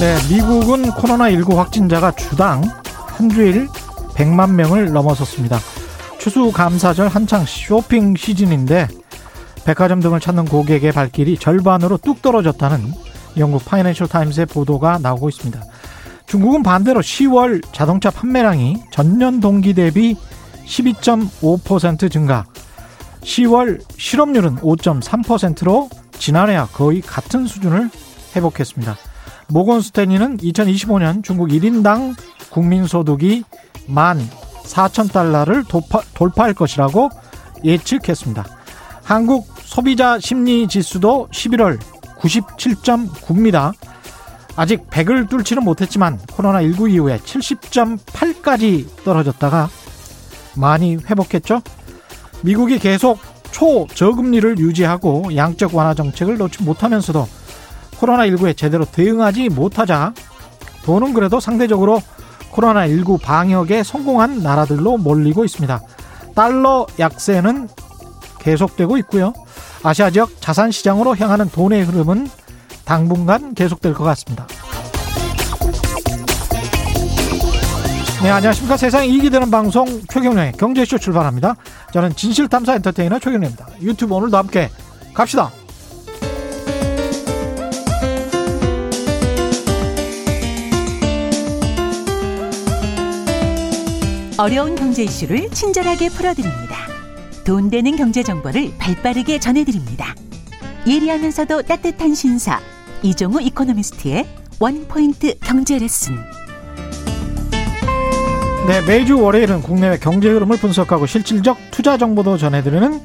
네, 미국은 코로나19 확진자가 주당 한 주일 100만 명을 넘어섰습니다. 추수감사절 한창 쇼핑 시즌인데 백화점 등을 찾는 고객의 발길이 절반으로 뚝 떨어졌다는 영국 파이낸셜 타임스의 보도가 나오고 있습니다. 중국은 반대로 10월 자동차 판매량이 전년 동기 대비 12.5% 증가, 10월 실업률은 5.3%로 지난해와 거의 같은 수준을 회복했습니다. 모건 스탠리는 2025년 중국 1인당 국민소득이 만 4천 달러를 돌파, 돌파 할 것이라고 예측했습니다. 한국 소비자 심리 지수도 11월 97.9입니다. 아직 100을 뚫지는 못했지만 코로나19 이후에 70.8까지 떨어졌다가 많이 회복했죠. 미국이 계속 초저금리를 유지하고 양적 완화 정책을 놓지 못하면서도 코로나19에 제대로 대응하지 못하자 돈은 그래도 상대적으로 코로나19 방역에 성공한 나라들로 몰리고 있습니다. 달러 약세는 계속되고 있고요. 아시아 지역 자산 시장으로 향하는 돈의 흐름은 당분간 계속될 것 같습니다. 네, 안녕하십니까. 세상에 이익이 되는 방송 최경련의 경제쇼 출발합니다. 저는 진실탐사 엔터테이너 최경련입니다. 유튜브 오늘도 함께 갑시다. 어려운 경제 이슈를 친절하게 풀어드립니다. 돈 되는 경제 정보를 발빠르게 전해드립니다. 예리하면서도 따뜻한 신사 이종우 이코노미스트의 원포인트 경제 레슨. 네, 매주 월요일은 국내외 경제 흐름을 분석하고 실질적 투자 정보도 전해드리는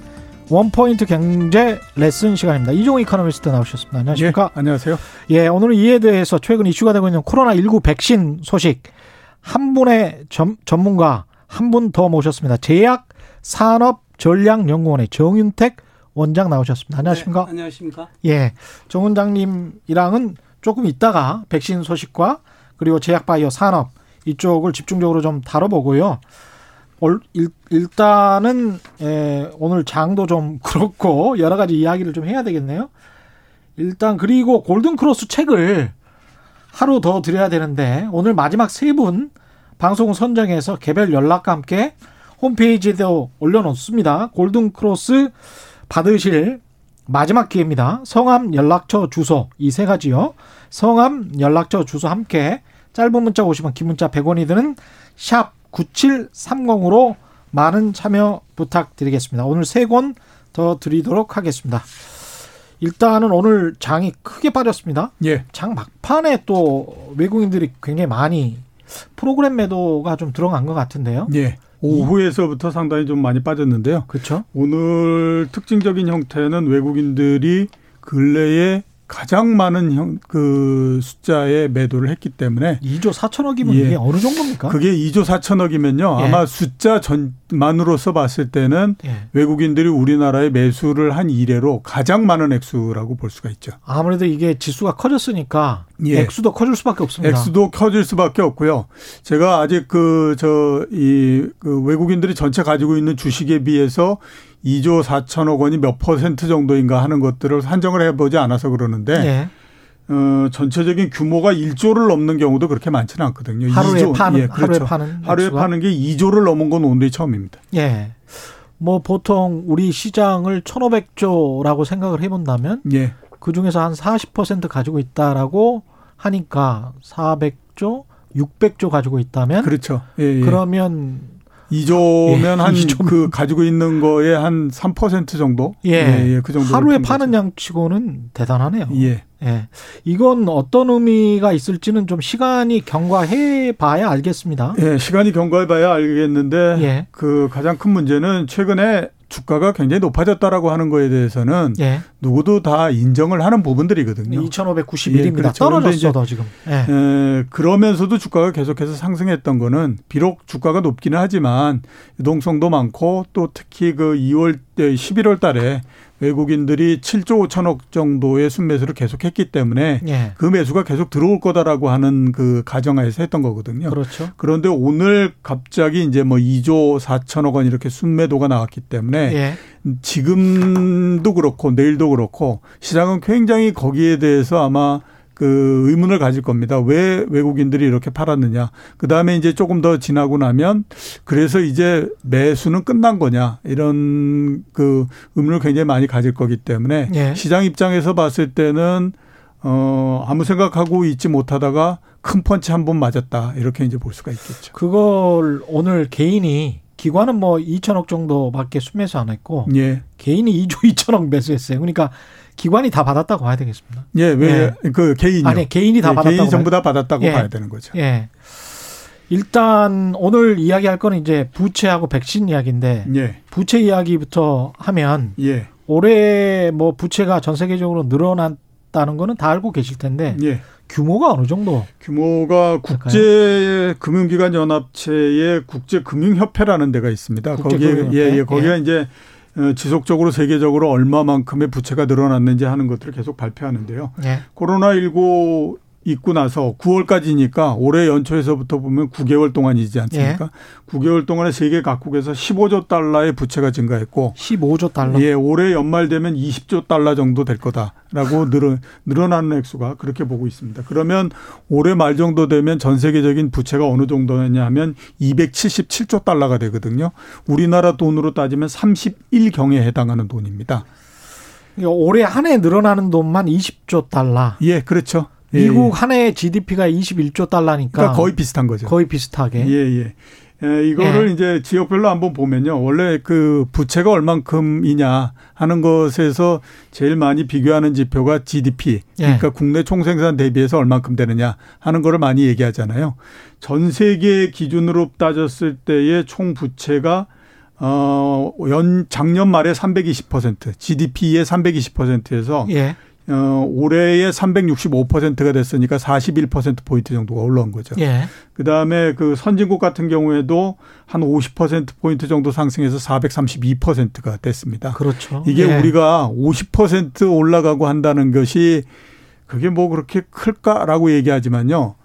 원포인트 경제 레슨 시간입니다. 이종우 이코노미스트 나오셨습니다. 안녕하십니까? 예, 안녕하세요. 예, 오늘은 이에 대해서 최근 이슈가 되고 있는 코로나19 백신 소식 한 분의 점, 전문가 한 분 더 모셨습니다. 제약 산업 전략연구원의 정윤택 원장 나오셨습니다. 안녕하십니까? 네, 안녕하십니까? 예. 정 원장님이랑은 조금 있다가 백신 소식과 그리고 제약 바이오 산업 이쪽을 집중적으로 좀 다뤄보고요. 일단은 예, 오늘 장도 좀 그렇고 여러 가지 이야기를 좀 해야 되겠네요. 일단 그리고 골든 크로스 책을 하루 더 드려야 되는데 오늘 마지막 세 분 방송 선정해서 개별 연락과 함께 홈페이지에도 올려놓습니다. 골든크로스 받으실 마지막 기회입니다. 성함, 연락처, 주소 이 세 가지요. 성함, 연락처, 주소 함께 짧은 문자 50원, 긴 문자 100원이 드는 샵 9730으로 많은 참여 부탁드리겠습니다. 오늘 세 권 더 드리도록 하겠습니다. 일단은 오늘 장이 크게 빠졌습니다. 예. 장 막판에 또 외국인들이 굉장히 많이 프로그램 매도가 좀 들어간 것 같은데요. 예. 오후에서부터 상당히 좀 많이 빠졌는데요. 그렇죠. 오늘 특징적인 형태는 외국인들이 근래에 가장 많은 형, 그 숫자의 매도를 했기 때문에 2조 4천억이면 예. 이게 어느 정도입니까? 그게 2조 4천억이면요. 예. 아마 숫자 전만으로서 봤을 때는 예. 외국인들이 우리나라에 매수를 한 이래로 가장 많은 액수라고 볼 수가 있죠. 아무래도 이게 지수가 커졌으니까 예. 액수도 커질 수밖에 없습니다. 액수도 커질 수밖에 없고요. 제가 아직 그, 저, 이, 그 외국인들이 전체 가지고 있는 주식에 비해서 2조 4천억 원이 몇 퍼센트 정도인가 하는 것들을 산정을 해보지 않아서 그러는데, 예. 어, 전체적인 규모가 1조를 넘는 경우도 그렇게 많지는 않거든요. 하루에 2조. 파는 예, 그렇죠. 하루에 파는 하루에 액수가? 파는 게 2조를 넘은 건 오늘이 처음입니다. 예. 뭐 보통 우리 시장을 1,500조라고 생각을 해 본다면 예. 그 중에서 한 40% 가지고 있다라고 하니까 400조, 600조 가지고 있다면 그렇죠. 예, 예. 그러면 2조면 예, 한 2조면. 그 가지고 있는 거에 한 3% 정도? 예, 그 정도. 하루에 파는 양치고는 대단하네요. 예. 예. 이건 어떤 의미가 있을지는 좀 시간이 경과해 봐야 알겠습니다. 예, 시간이 경과해 봐야 알겠는데 예. 그 가장 큰 문제는 최근에 주가가 굉장히 높아졌다라고 하는 거에 대해서는 예. 누구도 다 인정을 하는 부분들이거든요. 2,591입니다. 예, 그렇죠. 떨어졌어도 지금. 예. 에, 그러면서도 주가가 계속해서 상승했던 거는 비록 주가가 높기는 하지만 유동성도 많고 또 특히 그 2월, 11월 달에 외국인들이 7조 5천억 정도의 순매수를 계속했기 때문에 예. 그 매수가 계속 들어올 거다라고 하는 그 가정하에서 했던 거거든요. 그렇죠. 그런데 오늘 갑자기 이제 뭐 2조 4천억 원 이렇게 순매도가 나왔기 때문에 예. 지금도 그렇고 내일도 그렇고 시장은 굉장히 거기에 대해서 아마 그 의문을 가질 겁니다. 왜 외국인들이 이렇게 팔았느냐. 그 다음에 이제 조금 더 지나고 나면 그래서 이제 매수는 끝난 거냐 이런 그 의문을 굉장히 많이 가질 거기 때문에 예. 시장 입장에서 봤을 때는 어 아무 생각하고 있지 못하다가 큰 펀치 한 번 맞았다 이렇게 이제 볼 수가 있겠죠. 그걸 오늘 개인이 기관은 뭐 2천억 정도밖에 순매수 안 했고 예. 개인이 2조 2천억 매수했어요. 그러니까 기관이 다 받았다고 봐야 되겠습니다. 예, 왜그 예. 개인이 아니 개인이 다 예, 받았다고 개인 전부 다 받았다고 예. 봐야 되는 거죠. 예. 일단 오늘 이야기할 거는 이제 부채하고 백신 이야기인데 예. 부채 이야기부터 하면 예. 올해 뭐 부채가 전 세계적으로 늘어났다는 거는 다 알고 계실 텐데 예. 규모가 어느 정도? 규모가 국제 금융기관 연합체의 국제 금융 협회라는 데가 있습니다. 거기에 예, 예, 거기가 예. 이제 어, 지속적으로 세계적으로 얼마만큼의 부채가 늘어났는지 하는 것들을 계속 발표하는데요. 예. 코로나 19 있고 나서 9월까지니까 올해 연초에서부터 보면 9개월 동안이지 않습니까? 예. 9개월 동안에 세계 각국에서 15조 달러의 부채가 증가했고 15조 달러. 예, 올해 연말 되면 20조 달러 정도 될 거다라고 늘어 늘어나는 액수가 그렇게 보고 있습니다. 그러면 올해 말 정도 되면 전 세계적인 부채가 어느 정도냐 하면 277조 달러가 되거든요. 우리나라 돈으로 따지면 31경에 해당하는 돈입니다. 올해 한 해 늘어나는 돈만 20조 달러. 예, 그렇죠. 예, 미국 예. 한해 GDP가 21조 달러니까 그러니까 거의 비슷한 거죠. 거의 비슷하게. 예, 예. 예, 이거를 예. 이제 지역별로 한번 보면요. 원래 그 부채가 얼만큼이냐 하는 것에서 제일 많이 비교하는 지표가 GDP. 예. 그러니까 국내 총생산 대비해서 얼만큼 되느냐 하는 거를 많이 얘기하잖아요. 전 세계 기준으로 따졌을 때의 총 부채가 어, 연 작년 말에 320% GDP의 320%에서 예. 어, 올해에 365%가 됐으니까 41%포인트 정도가 올라온 거죠. 예. 그 다음에 그 선진국 같은 경우에도 한 50%포인트 정도 상승해서 432%가 됐습니다. 그렇죠. 이게 예. 우리가 50% 올라가고 한다는 것이 그게 뭐 그렇게 클까라고 얘기하지만요.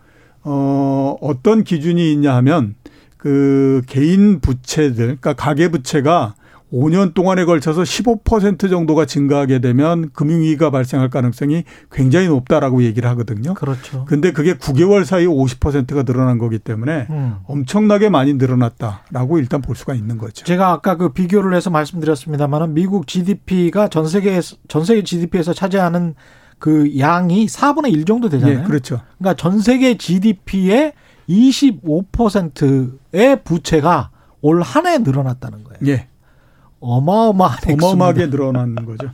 어, 어떤 기준이 있냐 하면 그 개인 부채들, 그러니까 가계 부채가 5년 동안에 걸쳐서 15% 정도가 증가하게 되면 금융위기가 발생할 가능성이 굉장히 높다라고 얘기를 하거든요. 그렇죠. 근데 그게 9개월 사이 50%가 늘어난 거기 때문에 음. 엄청나게 많이 늘어났다라고 일단 볼 수가 있는 거죠. 제가 아까 그 비교를 해서 말씀드렸습니다만은 미국 GDP가 전 세계 전 세계 GDP에서 차지하는 그 양이 4분의 1 정도 되잖아요. 네, 그렇죠. 그러니까 전 세계 GDP의 25%의 부채가 올 한 해 늘어났다는 거예요. 예. 어마어마한 어마어마하게 늘어난 거죠.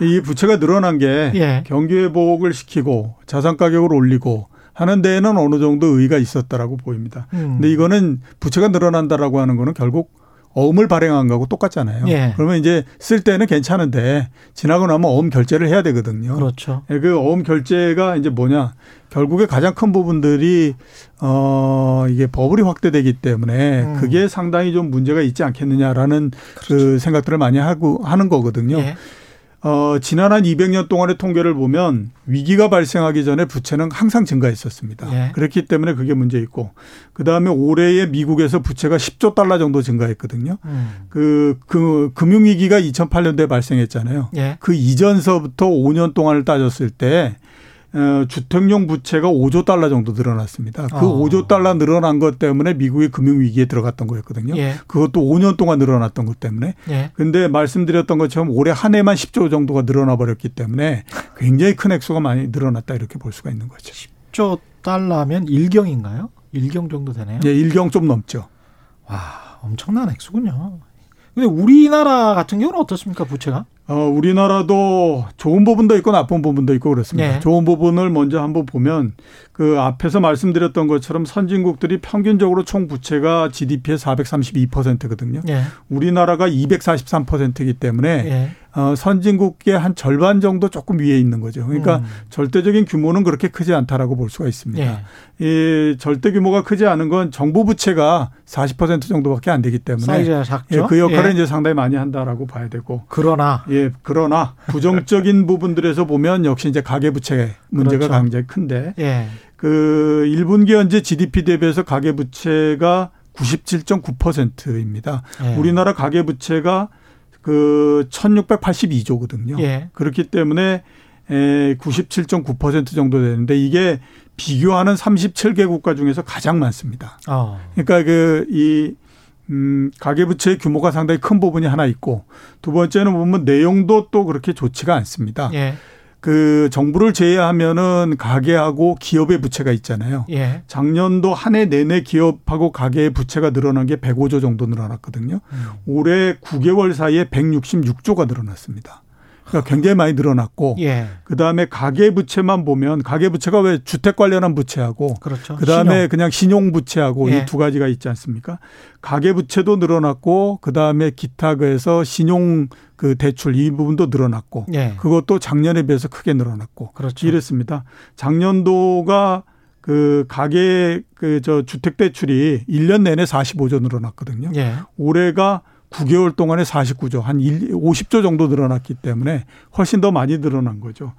이 부채가 늘어난 게 예. 경기 회복을 시키고 자산 가격을 올리고 하는 데에는 어느 정도 의의가 있었다라고 보입니다. 음. 근데 이거는 부채가 늘어난다라고 하는 거는 결국 어음을 발행한 거하고 똑같잖아요. 예. 그러면 이제 쓸 때는 괜찮은데 지나고 나면 어음 결제를 해야 되거든요. 그렇죠. 예, 그 어음 결제가 이제 뭐냐 결국에 가장 큰 부분들이 어 이게 버블이 확대되기 때문에 음. 그게 상당히 좀 문제가 있지 않겠느냐라는 그 그렇죠. 그 생각들을 많이 하고 하는 거거든요. 예. 어, 지난 한 200년 동안의 통계를 보면 위기가 발생하기 전에 부채는 항상 증가했었습니다. 예. 그렇기 때문에 그게 문제 있고 그 다음에 올해에 미국에서 부채가 10조 달러 정도 증가했거든요. 음. 그, 그 금융 위기가 2008년도에 발생했잖아요. 예. 그 이전서부터 5년 동안을 따졌을 때 어, 주택용 부채가 5조 달러 정도 늘어났습니다. 그 어. 5조 달러 늘어난 것 때문에 미국이 금융 위기에 들어갔던 거였거든요. 예. 그것도 5년 동안 늘어났던 것 때문에. 예. 근데 말씀드렸던 것처럼 올해 한 해만 10조 정도가 늘어나 버렸기 때문에 굉장히 큰 액수가 많이 늘어났다 이렇게 볼 수가 있는 거죠. 10조 달러면 1경인가요? 1경 정도 되네요. 네, 1경 좀 넘죠. 와, 엄청난 액수군요. 근데 우리나라 같은 경우는 어떻습니까, 부채가? 어, 우리나라도 좋은 부분도 있고 나쁜 부분도 있고 그렇습니다. 네. 좋은 부분을 먼저 한번 보면 그 앞에서 말씀드렸던 것처럼 선진국들이 평균적으로 총 부채가 GDP의 432%거든요. 네. 우리나라가 243%이기 때문에 네. 어, 선진국의 한 절반 정도 조금 위에 있는 거죠. 그러니까 음. 절대적인 규모는 그렇게 크지 않다라고 볼 수가 있습니다. 네. 이 절대 규모가 크지 않은 건 정부 부채가 40% 정도밖에 안 되기 때문에 사이즈가 작죠. 예, 그 역할을 예. 이제 상당히 많이 한다라고 봐야 되고. 그러나 예, 그러나 부정적인 부분들에서 보면 역시 이제 가계 부채 문제가 그렇죠. 굉장히 큰데. 예. 그 1분기 현재 GDP 대비해서 가계 부채가 97.9%입니다. 예. 우리나라 가계 부채가 그 1682조거든요. 예. 그렇기 때문에 97.9% 정도 되는데 이게 비교하는 37개 국가 중에서 가장 많습니다. 어. 그러니까 그 이 음, 가계부채의 규모가 상당히 큰 부분이 하나 있고 두 번째는 보면 내용도 또 그렇게 좋지가 않습니다. 예. 그 정부를 제외하면은 가계하고 기업의 부채가 있잖아요. 예. 작년도 한 해 내내 기업하고 가계의 부채가 늘어난 게 105조 정도 늘어났거든요. 음. 올해 9개월 사이에 166조가 늘어났습니다. 그러니까 굉장히 많이 늘어났고 예. 그다음에 가계 부채만 보면 가계 부채가 왜 주택 관련한 부채하고 그렇죠. 그다음에 신용. 그냥 신용 부채하고 예. 이두 가지가 있지 않습니까? 가계 부채도 늘어났고 그다음에 기타 그에서 신용 그 대출 이 부분도 늘어났고 예. 그것도 작년에 비해서 크게 늘어났고 그렇죠. 이랬습니다. 작년도가 그 가계 그 저 주택 대출이 1년 내내 45조 늘어났거든요. 예. 올해가 9개월 동안에 49조, 한 1, 50조 정도 늘어났기 때문에 훨씬 더 많이 늘어난 거죠.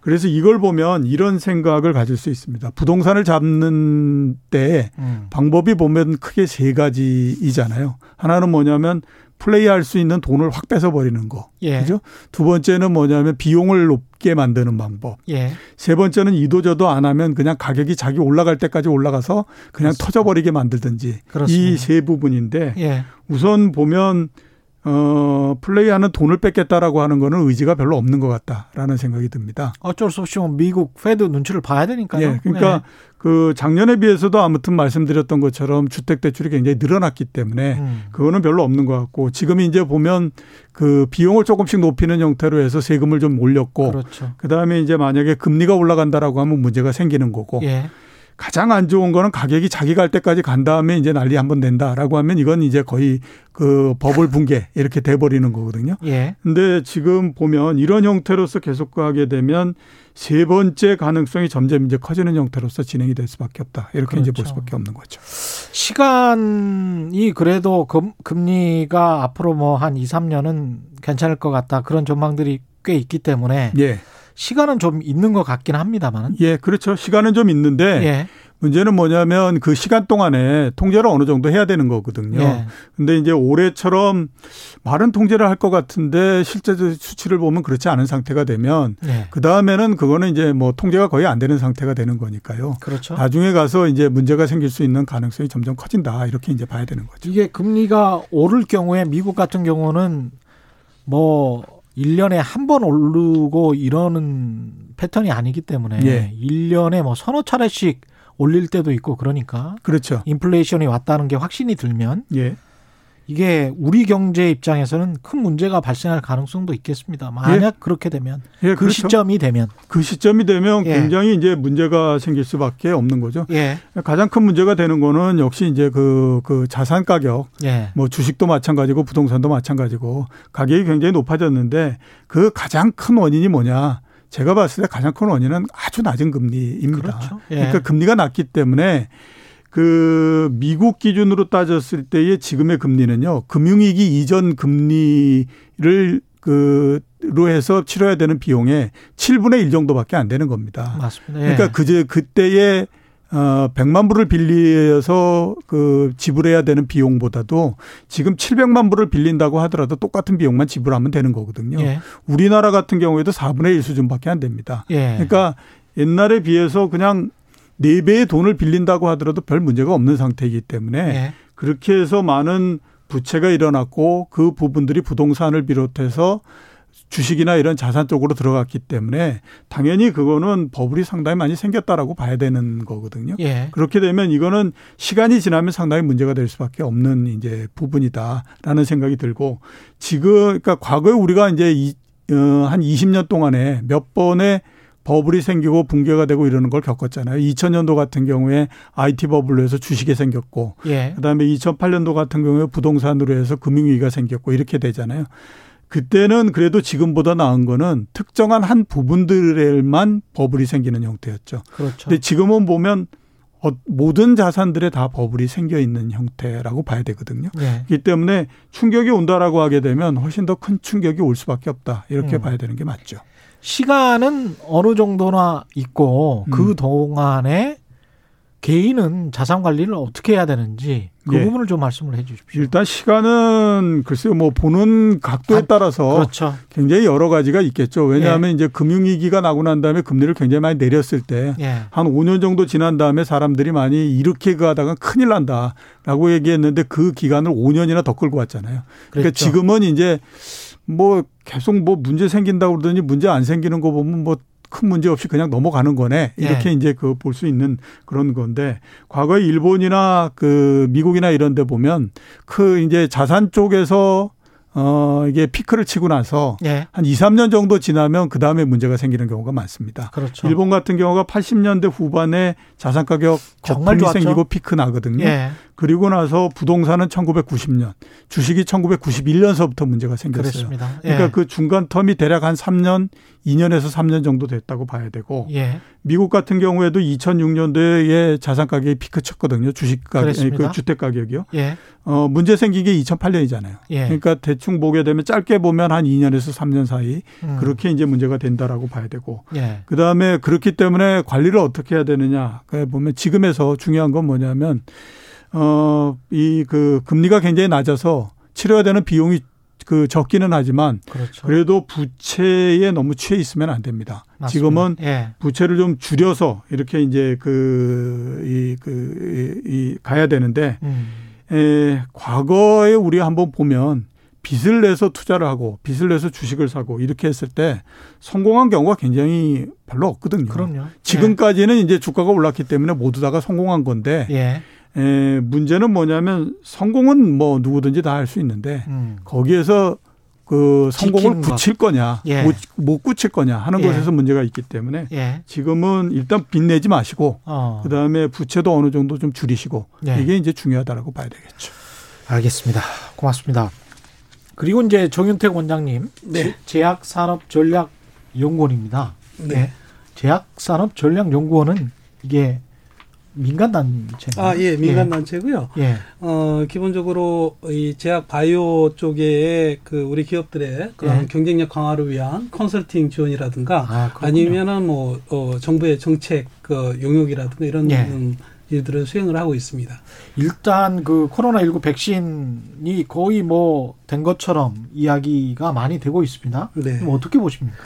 그래서 이걸 보면 이런 생각을 가질 수 있습니다. 부동산을 잡는 때 음. 방법이 보면 크게 세 가지이잖아요. 하나는 뭐냐면 플레이할 수 있는 돈을 확 뺏어버리는 거. 예. 그죠? 두 번째는 뭐냐면 비용을 높게 만드는 방법. 예. 세 번째는 이도저도 안 하면 그냥 가격이 자기 올라갈 때까지 올라가서 그냥 그렇습니다. 터져버리게 만들든지. 이 세 부분인데 예. 우선 보면 어, 플레이하는 돈을 뺏겠다라고 하는 거는 의지가 별로 없는 것 같다라는 생각이 듭니다. 어쩔 수 없이 뭐 미국 페드 눈치를 봐야 되니까요. 예, 그러니까 네. 그 작년에 비해서도 아무튼 말씀드렸던 것처럼 주택 대출이 굉장히 늘어났기 때문에 음. 그거는 별로 없는 것 같고 지금 이제 보면 그 비용을 조금씩 높이는 형태로 해서 세금을 좀 올렸고 그렇죠. 그다음에 이제 만약에 금리가 올라간다라고 하면 문제가 생기는 거고 예. 가장 안 좋은 거는 가격이 자기 갈 때까지 간 다음에 이제 난리 한번 낸다라고 하면 이건 이제 거의 그 버블 붕괴 이렇게 돼 버리는 거거든요. 예. 근데 지금 보면 이런 형태로서 계속 가게 되면 세 번째 가능성이 점점 이제 커지는 형태로서 진행이 될 수밖에 없다. 이렇게 그렇죠. 이제 볼 그렇죠. 수밖에 없는 거죠. 시간이 그래도 금, 금리가 앞으로 뭐 한 2, 3년은 괜찮을 것 같다. 그런 전망들이 꽤 있기 때문에 예. 시간은 좀 있는 것 같긴 합니다만. 예, 그렇죠. 시간은 좀 있는데 예. 문제는 뭐냐면 그 시간 동안에 통제를 어느 정도 해야 되는 거거든요. 예. 근데 이제 올해처럼 말은 통제를 할 것 같은데 실제 수치를 보면 그렇지 않은 상태가 되면 예. 그 다음에는 그거는 이제 뭐 통제가 거의 안 되는 상태가 되는 거니까요. 그렇죠. 나중에 가서 이제 문제가 생길 수 있는 가능성이 점점 커진다 이렇게 이제 봐야 되는 거죠. 이게 금리가 오를 경우에 미국 같은 경우는 뭐 1년에 한 번 오르고 이러는 패턴이 아니기 때문에 예. 1년에 뭐 서너 차례씩 올릴 때도 있고 그러니까 그렇죠. 인플레이션이 왔다는 게 확신이 들면 예. 이게 우리 경제 입장에서는 큰 문제가 발생할 가능성도 있겠습니다. 만약 예. 그렇게 되면 예, 그 그렇죠. 시점이 되면 그 시점이 되면 예. 굉장히 이제 문제가 생길 수밖에 없는 거죠. 예. 가장 큰 문제가 되는 거는 역시 이제 그, 그 자산 가격, 예. 뭐 주식도 마찬가지고 부동산도 마찬가지고 가격이 굉장히 높아졌는데 그 가장 큰 원인이 뭐냐? 제가 봤을 때 가장 큰 원인은 아주 낮은 금리입니다. 그렇죠. 예. 그러니까 금리가 낮기 때문에 그 미국 기준으로 따졌을 때의 지금의 금리는요. 금융위기 이전 금리를 그로 해서 치러야 되는 비용의 7분의 1 정도밖에 안 되는 겁니다. 맞습니다. 예. 그러니까 그제 그때의 어 100만 불을 빌려서 그 지불해야 되는 비용보다도 지금 700만 불을 빌린다고 하더라도 똑같은 비용만 지불하면 되는 거거든요. 예. 우리나라 같은 경우에도 4분의 1 수준밖에 안 됩니다. 예. 그러니까 옛날에 비해서 그냥 네 배의 돈을 빌린다고 하더라도 별 문제가 없는 상태이기 때문에 네. 그렇게 해서 많은 부채가 일어났고 그 부분들이 부동산을 비롯해서 주식이나 이런 자산 쪽으로 들어갔기 때문에 당연히 그거는 버블이 상당히 많이 생겼다라고 봐야 되는 거거든요. 예. 그렇게 되면 이거는 시간이 지나면 상당히 문제가 될 수밖에 없는 이제 부분이다라는 생각이 들고 지금 그러니까 과거에 우리가 이제 이, 어, 한 20년 동안에 몇 번의 버블이 생기고 붕괴가 되고 이러는 걸 겪었잖아요. 2000년도 같은 경우에 IT 버블로 해서 주식이 생겼고 예. 그다음에 2008년도 같은 경우에 부동산으로 해서 금융 위기가 생겼고 이렇게 되잖아요. 그때는 그래도 지금보다 나은 거는 특정한 한 부분들에만 버블이 생기는 형태였죠. 그렇죠. 근데 지금은 보면 어, 모든 자산들에 다 버블이 생겨 있는 형태라고 봐야 되거든요. 네. 그렇기 때문에 충격이 온다라고 하게 되면 훨씬 더 큰 충격이 올 수밖에 없다. 이렇게 음. 봐야 되는 게 맞죠. 시간은 어느 정도나 있고 그 음. 동안에 개인은 자산 관리를 어떻게 해야 되는지 그 예. 부분을 좀 말씀을 해 주십시오. 일단 시간은 글쎄요, 뭐 보는 각도에 아, 따라서 그렇죠. 굉장히 여러 가지가 있겠죠. 왜냐하면 예. 이제 금융위기가 나고 난 다음에 금리를 굉장히 많이 내렸을 때한 예. 5년 정도 지난 다음에 사람들이 많이 이렇게 가다가 큰일 난다라고 얘기했는데 그 기간을 5년이나 더 끌고 왔잖아요. 그러니까 그랬죠. 지금은 이제 뭐 계속 뭐 문제 생긴다고 그러더니 문제 안 생기는 거 보면 뭐 큰 문제 없이 그냥 넘어가는 거네. 이렇게 네. 이제 그 볼 수 있는 그런 건데 과거에 일본이나 그 미국이나 이런 데 보면 그 이제 자산 쪽에서 어, 이게 피크를 치고 나서 예. 한 2, 3년 정도 지나면 그 다음에 문제가 생기는 경우가 많습니다. 그렇죠. 일본 같은 경우가 80년대 후반에 자산 가격 거품이 생기고 피크 나거든요. 예. 그리고 나서 부동산은 1990년, 주식이 1991년서부터 문제가 생겼어요. 그렇습니다. 예. 그러니까 그 중간 텀이 대략 한 3년, 2년에서 3년 정도 됐다고 봐야 되고 예. 미국 같은 경우에도 2006년도에 자산 가격이 피크 쳤거든요. 주식 가격, 그 주택 가격이요. 예. 어, 문제 생긴 게 2008년이잖아요. 예. 그러니까 대충 보게 되면 짧게 보면 한 2년에서 3년 사이 음. 그렇게 이제 문제가 된다라고 봐야 되고 예. 그다음에 그렇기 때문에 관리를 어떻게 해야 되느냐. 그 보면 지금에서 중요한 건 뭐냐면 어, 이 그 금리가 굉장히 낮아서 치료해야 되는 비용이 그 적기는 하지만 그렇죠. 그래도 부채에 너무 취해 있으면 안 됩니다. 맞습니다. 지금은 예. 부채를 좀 줄여서 이렇게 이제 그, 이, 그, 이, 가야 되는데, 음. 에, 과거에 우리 한번 보면 빚을 내서 투자를 하고 빚을 내서 주식을 사고 이렇게 했을 때 성공한 경우가 굉장히 별로 없거든요. 그럼요. 지금까지는 예. 이제 주가가 올랐기 때문에 모두 다가 성공한 건데 예. 에, 문제는 뭐냐면 성공은 뭐 누구든지 다 할 수 있는데 음. 거기에서 그 성공을 붙일 거냐 예. 못, 못 굳힐 거냐 하는 예. 것에서 문제가 있기 때문에 예. 지금은 일단 빚내지 마시고 어. 그다음에 부채도 어느 정도 좀 줄이시고 예. 이게 이제 중요하다라고 봐야 되겠죠. 알겠습니다. 고맙습니다. 그리고 이제 정윤택 원장님 네. 제약산업전략연구원입니다. 네. 네. 제약산업전략연구원은 이게 민간 단체. 아, 예, 민간 단체고요. 예. 예. 어, 기본적으로 이 제약 바이오 쪽에 그 우리 기업들의 그런 예. 경쟁력 강화를 위한 컨설팅 지원이라든가 아, 니면은 뭐, 어, 정부의 정책 그 용역이라든가 이런 예. 음, 일들을 수행을 하고 있습니다. 일단 그 코로나19 백신이 거의 뭐 된 것처럼 이야기가 많이 되고 있습니다. 네. 어떻게 보십니까?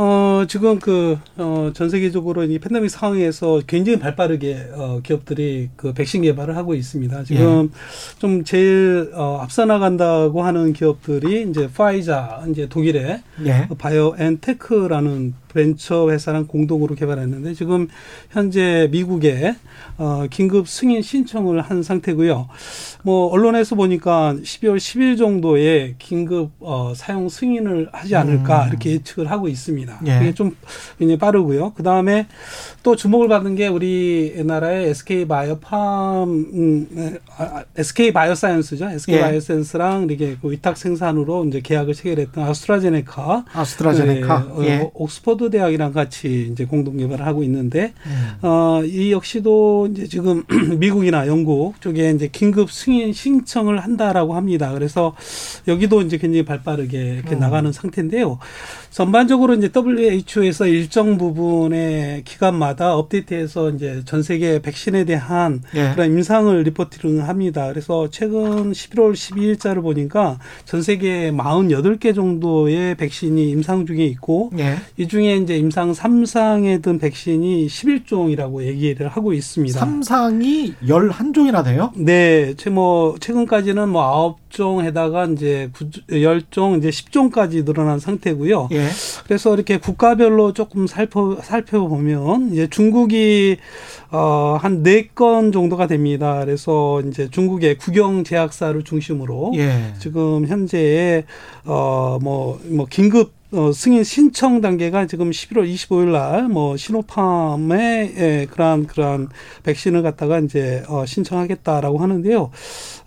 어, 지금 그, 어, 전 세계적으로 이 팬데믹 상황에서 굉장히 발 빠르게, 어, 기업들이 그 백신 개발을 하고 있습니다. 지금 예. 좀 제일, 어, 앞서 나간다고 하는 기업들이 이제 화이자, 이제 독일의 예. 바이오엔테크라는 벤처 회사랑 공동으로 개발했는데 지금 현재 미국에 어, 긴급 승인 신청을 한 상태고요. 뭐 언론에서 보니까 12월 10일 정도에 긴급 어, 사용 승인을 하지 않을까 음. 이렇게 예측을 하고 있습니다. 예. 이게 좀 굉장히 빠르고요. 그 다음에 또 주목을 받은 게 우리 나라의 SK 바이오 팜, 음, 아, SK 바이오사이언스죠. SK 예. 바이오사이언스랑 이렇게 그 위탁 생산으로 이제 계약을 체결했던 아스트라제네카, 아스트라제네카, 그, 예. 옥스퍼드 대학이랑 같이 이제 공동 개발을 하고 있는데, 음. 어, 이 역시도 이제 지금 미국이나 영국 쪽에 이제 긴급 승인 신청을 한다라고 합니다. 그래서 여기도 이제 굉장히 발빠르게 이렇게 음. 나가는 상태인데요. 전반적으로 이제 WHO에서 일정 부분의 기간마다 업데이트해서 이제 전 세계 백신에 대한 예. 그런 임상을 리포팅을 합니다. 그래서 최근 11월 12일자를 보니까 전 세계 48개 정도의 백신이 임상 중에 있고 예. 이 중에 이제 임상 3상에 든 백신이 11종이라고 얘기를 하고 있습니다. 3상이 11종이나 돼요? 네. 뭐 최근까지는 뭐 9 종에다가 이제 10종 이제 10종까지 늘어난 상태고요. 예. 그래서 이렇게 국가별로 조금 살펴 살펴보면 이제 중국이 어한 네 건 정도가 됩니다. 그래서 이제 중국의 국영 제약사를 중심으로 예. 지금 현재 어뭐뭐 뭐 긴급 어, 승인 신청 단계가 지금 11월 25일 날뭐 시노팜의 예, 그러한 그러한 백신을 갖다가 이제 어, 신청하겠다라고 하는데요.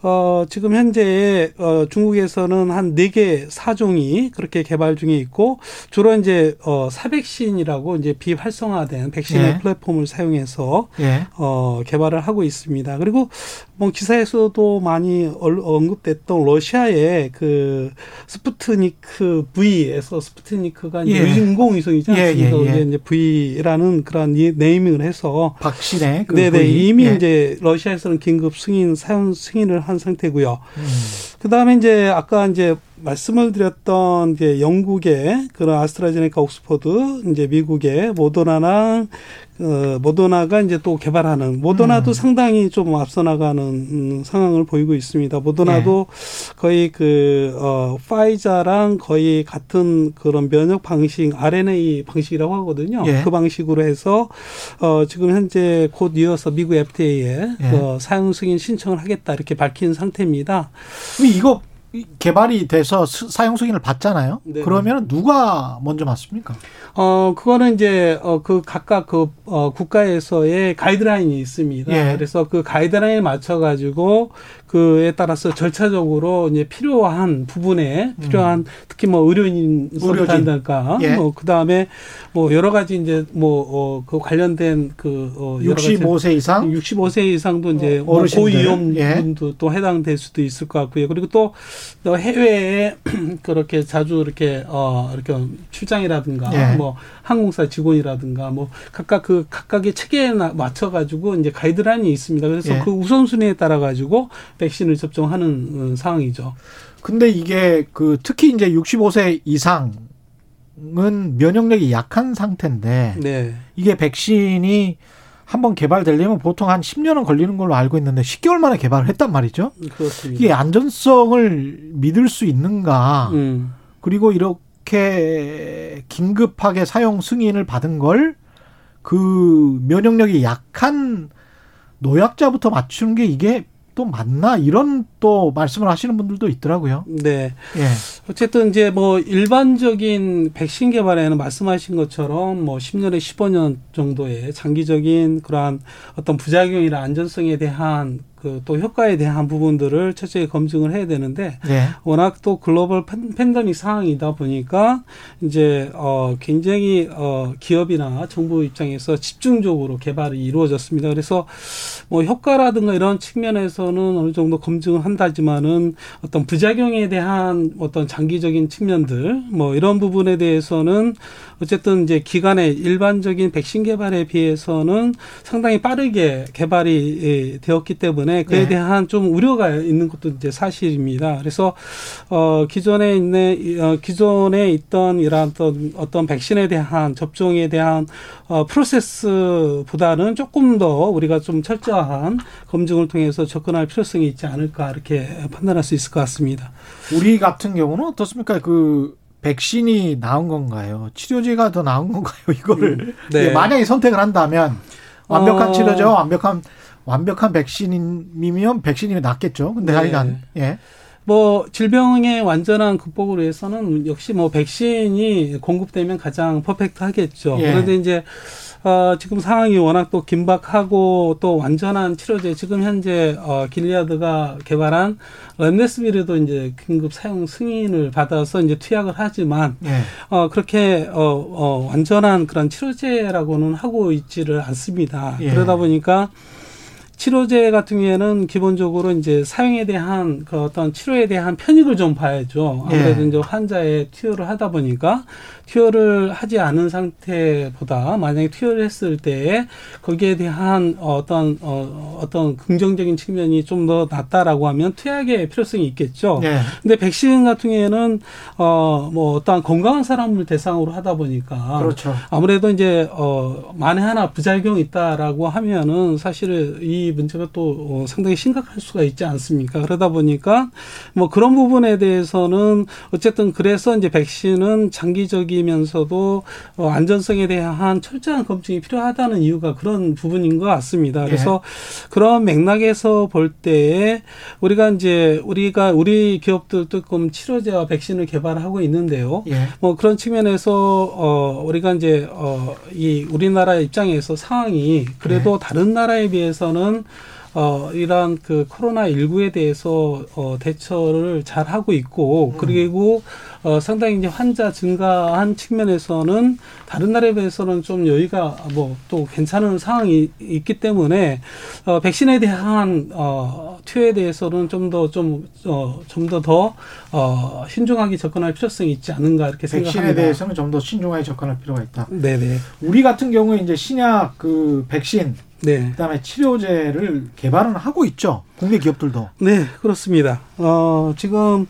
어, 지금 현재 어, 중국에서는 한 네 개 사종이 그렇게 개발 중에 있고 주로 이제 어, 사백신이라고 이제 비활성화된 백신의 예. 플랫폼을 사용해서 예. 어, 개발을 하고 있습니다. 그리고 뭐 기사에서도 많이 언급됐던 러시아의 그 스푸트니크 V에서 스푸트니크가 예. 인공위성이지 않습니까? 예, 예, 예. 이제 V라는 그런 네이밍을 해서 박신의 그 네네 v. 이미 예. 이제 러시아에서는 긴급 승인 사용 승인을 한 상태고요. 음. 그 다음에 이제 아까 이제 말씀을 드렸던 이제 영국의 그런 아스트라제네카 옥스퍼드 이제 미국의 모더나나 어, 모더나가 이제 또 개발하는 모더나도 음. 상당히 좀 앞서 나가는 음, 상황을 보이고 있습니다. 모더나도 네. 거의 그 어, 파이자랑 거의 같은 그런 면역 방식 RNA 방식이라고 하거든요. 예. 그 방식으로 해서 어, 지금 현재 곧 이어서 미국 FDA에 예. 어, 사용 승인 신청을 하겠다 이렇게 밝힌 상태입니다. 이거 개발이 돼서 사용 승인을 받잖아요. 네. 그러면 누가 먼저 맞습니까? 어 그거는 이제 어 그 각각 그 어, 국가에서의 가이드라인이 있습니다. 예. 그래서 그 가이드라인에 맞춰 가지고 그에 따라서 절차적으로 이제 필요한 부분에 필요한 음. 특히 뭐 의료인 선택한달까 예. 뭐 그다음에 뭐 여러 가지 이제 뭐어그 관련된 그 어, 65세 이상 65세 이상도 이제 어, 뭐 고위험 예. 분도 또 해당될 수도 있을 것 같고요. 그리고 또 해외에 그렇게 자주 이렇게 어 이렇게 출장이라든가 예. 뭐 항공사 직원이라든가 뭐 각각 그 각각의 체계에 맞춰 가지고 이제 가이드라인이 있습니다. 그래서 예. 그 우선순위에 따라 가지고 백신을 접종하는 어, 상황이죠. 근데 이게 그 특히 이제 65세 이상은 면역력이 약한 상태인데 네. 이게 백신이 한번 개발되려면 보통 한 10년은 걸리는 걸로 알고 있는데 10개월 만에 개발을 했단 말이죠. 그렇습니다. 이게 안전성을 믿을 수 있는가? 음. 그리고 이렇게 긴급하게 사용 승인을 받은 걸 그 면역력이 약한 노약자부터 맞추는 게 이게 또 맞나 이런 또 말씀을 하시는 분들도 있더라고요. 네. 예. 어쨌든 이제 뭐 일반적인 백신 개발에는 말씀하신 것처럼 뭐 10년에 15년 정도의 장기적인 그러한 어떤 부작용이나 안전성에 대한 그 또 효과에 대한 부분들을 철저히 검증을 해야 되는데 네. 워낙 또 글로벌 팬데믹 상황이다 보니까 이제 어 굉장히 어 기업이나 정부 입장에서 집중적으로 개발이 이루어졌습니다. 그래서 뭐 효과라든가 이런 측면에서는 어느 정도 검증을 한다지만은 어떤 부작용에 대한 어떤 장기적인 측면들 뭐 이런 부분에 대해서는 어쨌든 이제 기간의 일반적인 백신 개발에 비해서는 상당히 빠르게 개발이 예, 되었기 때문에 그에 네. 대한 좀 우려가 있는 것도 이제 사실입니다. 그래서 어 기존에 있는 어 기존에 있던 이러한 어떤 어떤 백신에 대한 접종에 대한 어 프로세스보다는 조금 더 우리가 좀 철저한 검증을 통해서 접근할 필요성이 있지 않을까 이렇게 판단할 수 있을 것 같습니다. 우리 같은 경우는 어떻습니까? 그 백신이 나은 건가요? 치료제가 더 나은 건가요? 이거를 음, 네. 예, 만약에 선택을 한다면 완벽한 어... 치료제 완벽한 완벽한 백신이면 백신이 낫겠죠. 근데 네. 하여간 예. 뭐 질병의 완전한 극복을 위해서는 역시 뭐 백신이 공급되면 가장 퍼펙트하겠죠. 예. 그런데 이제 어, 지금 상황이 워낙 또 긴박하고 또 완전한 치료제 지금 현재 어, 길리아드가 개발한 렘데스비르도 이제 긴급 사용 승인을 받아서 이제 투약을 하지만 네. 어, 그렇게 어, 어, 완전한 그런 치료제라고는 하고 있지를 않습니다. 예. 그러다 보니까 치료제 같은 경우에는 기본적으로 이제 사용에 대한 그 어떤 치료에 대한 편익을 좀 봐야죠. 아무래도 예. 이제 환자의 투여를 하다 보니까 투여를 하지 않은 상태보다 만약에 투여를 했을 때 거기에 대한 어떤 어, 어떤 긍정적인 측면이 좀더 낫다라고 하면 투약의 필요성이 있겠죠. 네. 근데 백신 같은 경우에는 어뭐 어떤 건강한 사람을 대상으로 하다 보니까 그렇죠. 아무래도 이제 어 만에 하나 부작용이 있다라고 하면은 사실은 이 문제가 또 어, 상당히 심각할 수가 있지 않습니까? 그러다 보니까 뭐 그런 부분에 대해서는 어쨌든 그래서 이제 백신은 장기적인 이면서도 어, 안전성에 대한 철저한 검증이 필요하다는 이유가 그런 부분인 것 같습니다. 예. 그래서 예. 그런 맥락에서 볼 때에 우리가 이제 우리가 우리 기업들도 좀 치료제와 백신을 개발하고 있는데요. 예. 뭐 그런 측면에서 어 우리가 이제 어이 우리나라 입장에서 상황이 그래도 예. 다른 나라에 비해서는 어, 이러한 그 코로나19에 대해서 어, 대처를 잘 하고 있고, 음. 그리고 어, 상당히 이제 환자 증가한 측면에서는 다른 나라에 비해서는 좀 여유가 뭐 또 괜찮은 상황이 있기 때문에 어, 백신에 대한 어, 투여에 대해서는 좀 더 좀 어, 좀 더 더 어, 신중하게 접근할 필요성이 있지 않은가 이렇게 생각합니다. 백신에 대해서는 좀 더 신중하게 접근할 필요가 있다. 네네. 우리 같은 경우에 이제 신약 그 백신 네. 그다음에 치료제를 개발은 하고 있죠. 국내 기업들도. 네, 그렇습니다. 어, 지금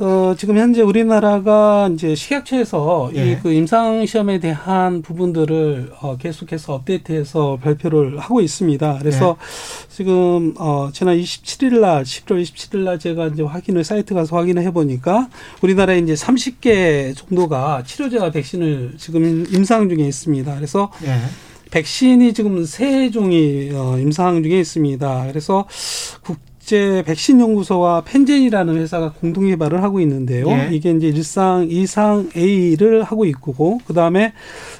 어, 지금 현재 우리나라가 이제 식약처에서 예. 이그 임상 시험에 대한 부분들을 어, 계속해서 업데이트해서 발표를 하고 있습니다. 그래서 예. 지금 어, 지난 27일 날 11월 27일 날 제가 이제 확인을 사이트 가서 확인을 해 보니까 우리나라에 이제 30개 정도가 치료제와 백신을 지금 임상 중에 있습니다. 그래서 예. 백신이 지금 세 종이 어, 임상 중에 있습니다. 그래서 국 국제 백신 연구소와 펜젠이라는 회사가 공동 개발을 하고 있는데요. 예. 이게 이제 일상 이상 A를 하고 있고 그다음에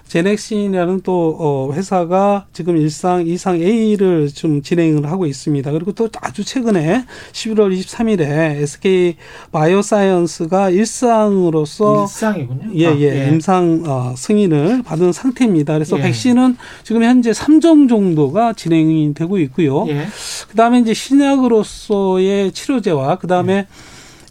제넥신이라는 또 어, 회사가 지금 일상 이상 A를 좀 진행을 하고 있습니다. 그리고 또 아주 최근에 11월 23일에 SK 바이오사이언스가 일상으로서 일상이군요. 예, 예, 아, 예. 임상 어, 승인을 받은 상태입니다. 그래서 예. 백신은 지금 현재 3종 정도가 진행이 되고 있고요. 예. 그다음에 이제 신약으로서의 치료제와 그다음에 예.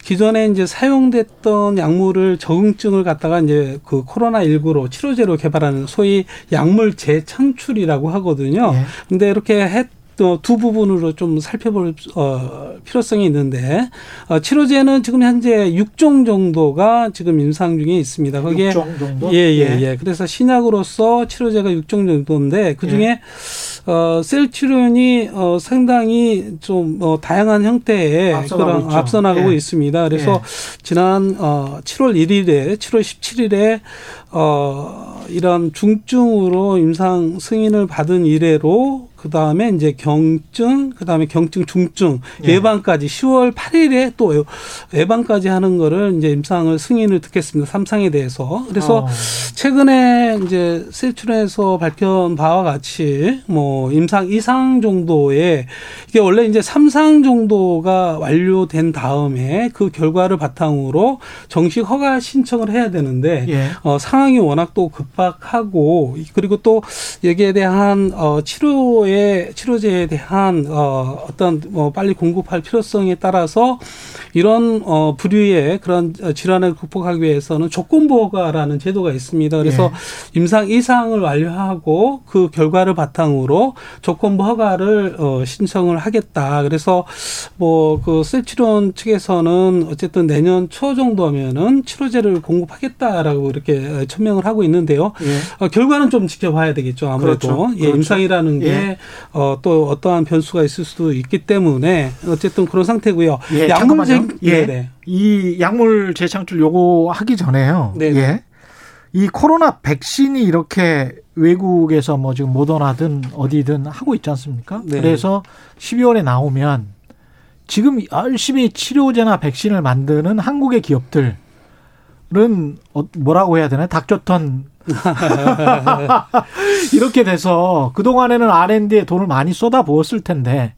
기존에 이제 사용됐던 약물을 적응증을 갖다가 이제 그 코로나 19로 치료제로 개발하는 소위 약물 재창출이라고 하거든요. 예. 근데 이렇게 했또 두 부분으로 좀 살펴볼 어, 필요성이 있는데 어, 치료제는 지금 현재 6종 정도가 지금 임상 중에 있습니다. 거기에 6종 정도? 예, 예, 예, 예. 그래서 신약으로서 치료제가 6종 정도인데 그 중에 예. 어, 셀 치료연이 어, 상당히 좀 어, 다양한 형태의 앞서 그런 있죠. 앞서 나가고 예. 있습니다. 그래서 예. 지난 어, 7월 1일에 7월 17일에 어, 이런 중증으로 임상 승인을 받은 이래로 그 다음에 이제 경증, 그 다음에 경증 중증 예. 예방까지 10월 8일에 또 예방까지 하는 거를 이제 임상을 승인을 듣겠습니다. 삼상에 대해서. 그래서 어. 최근에 이제 셀출에서 밝힌 바와 같이 뭐 임상 이상 정도의 이게 원래 이제 삼상 정도가 완료된 다음에 그 결과를 바탕으로 정식 허가 신청을 해야 되는데 예. 어, 상 황이 워낙 또 급박하고 그리고 또 여기에 대한 어, 치료의 치료제에 대한 어, 어떤 뭐 빨리 공급할 필요성에 따라서 이런 어, 부류의 그런 질환을 극복하기 위해서는 조건 보호가라는 제도가 있습니다. 그래서 예. 임상 이상을 완료하고 그 결과를 바탕으로 조건부 허가를 어, 신청을 하겠다. 그래서 뭐그 셀치론 측에서는 어쨌든 내년 초 정도면은 치료제를 공급하겠다라고 이렇게 천명을 하고 있는데요. 예. 어, 결과는 좀 지켜봐야 되겠죠. 아무래도 그렇죠. 예, 그렇죠. 임상이라는 게 예. 어, 또 어떠한 변수가 있을 수도 있기 때문에 어쨌든 그런 상태고요. 예, 약물쟁 예. 네네. 이 약물 재창출 요거 하기 전에요. 네. 예. 이 코로나 백신이 이렇게 외국에서 뭐 지금 모더나든 어디든 하고 있지 않습니까? 네. 그래서 12월에 나오면 지금 열심히 치료제나 백신을 만드는 한국의 기업들 은 어, 뭐라고 해야 되나? 닥쳤던 이렇게 돼서 그 동안에는 R&D에 돈을 많이 쏟아 부었을 텐데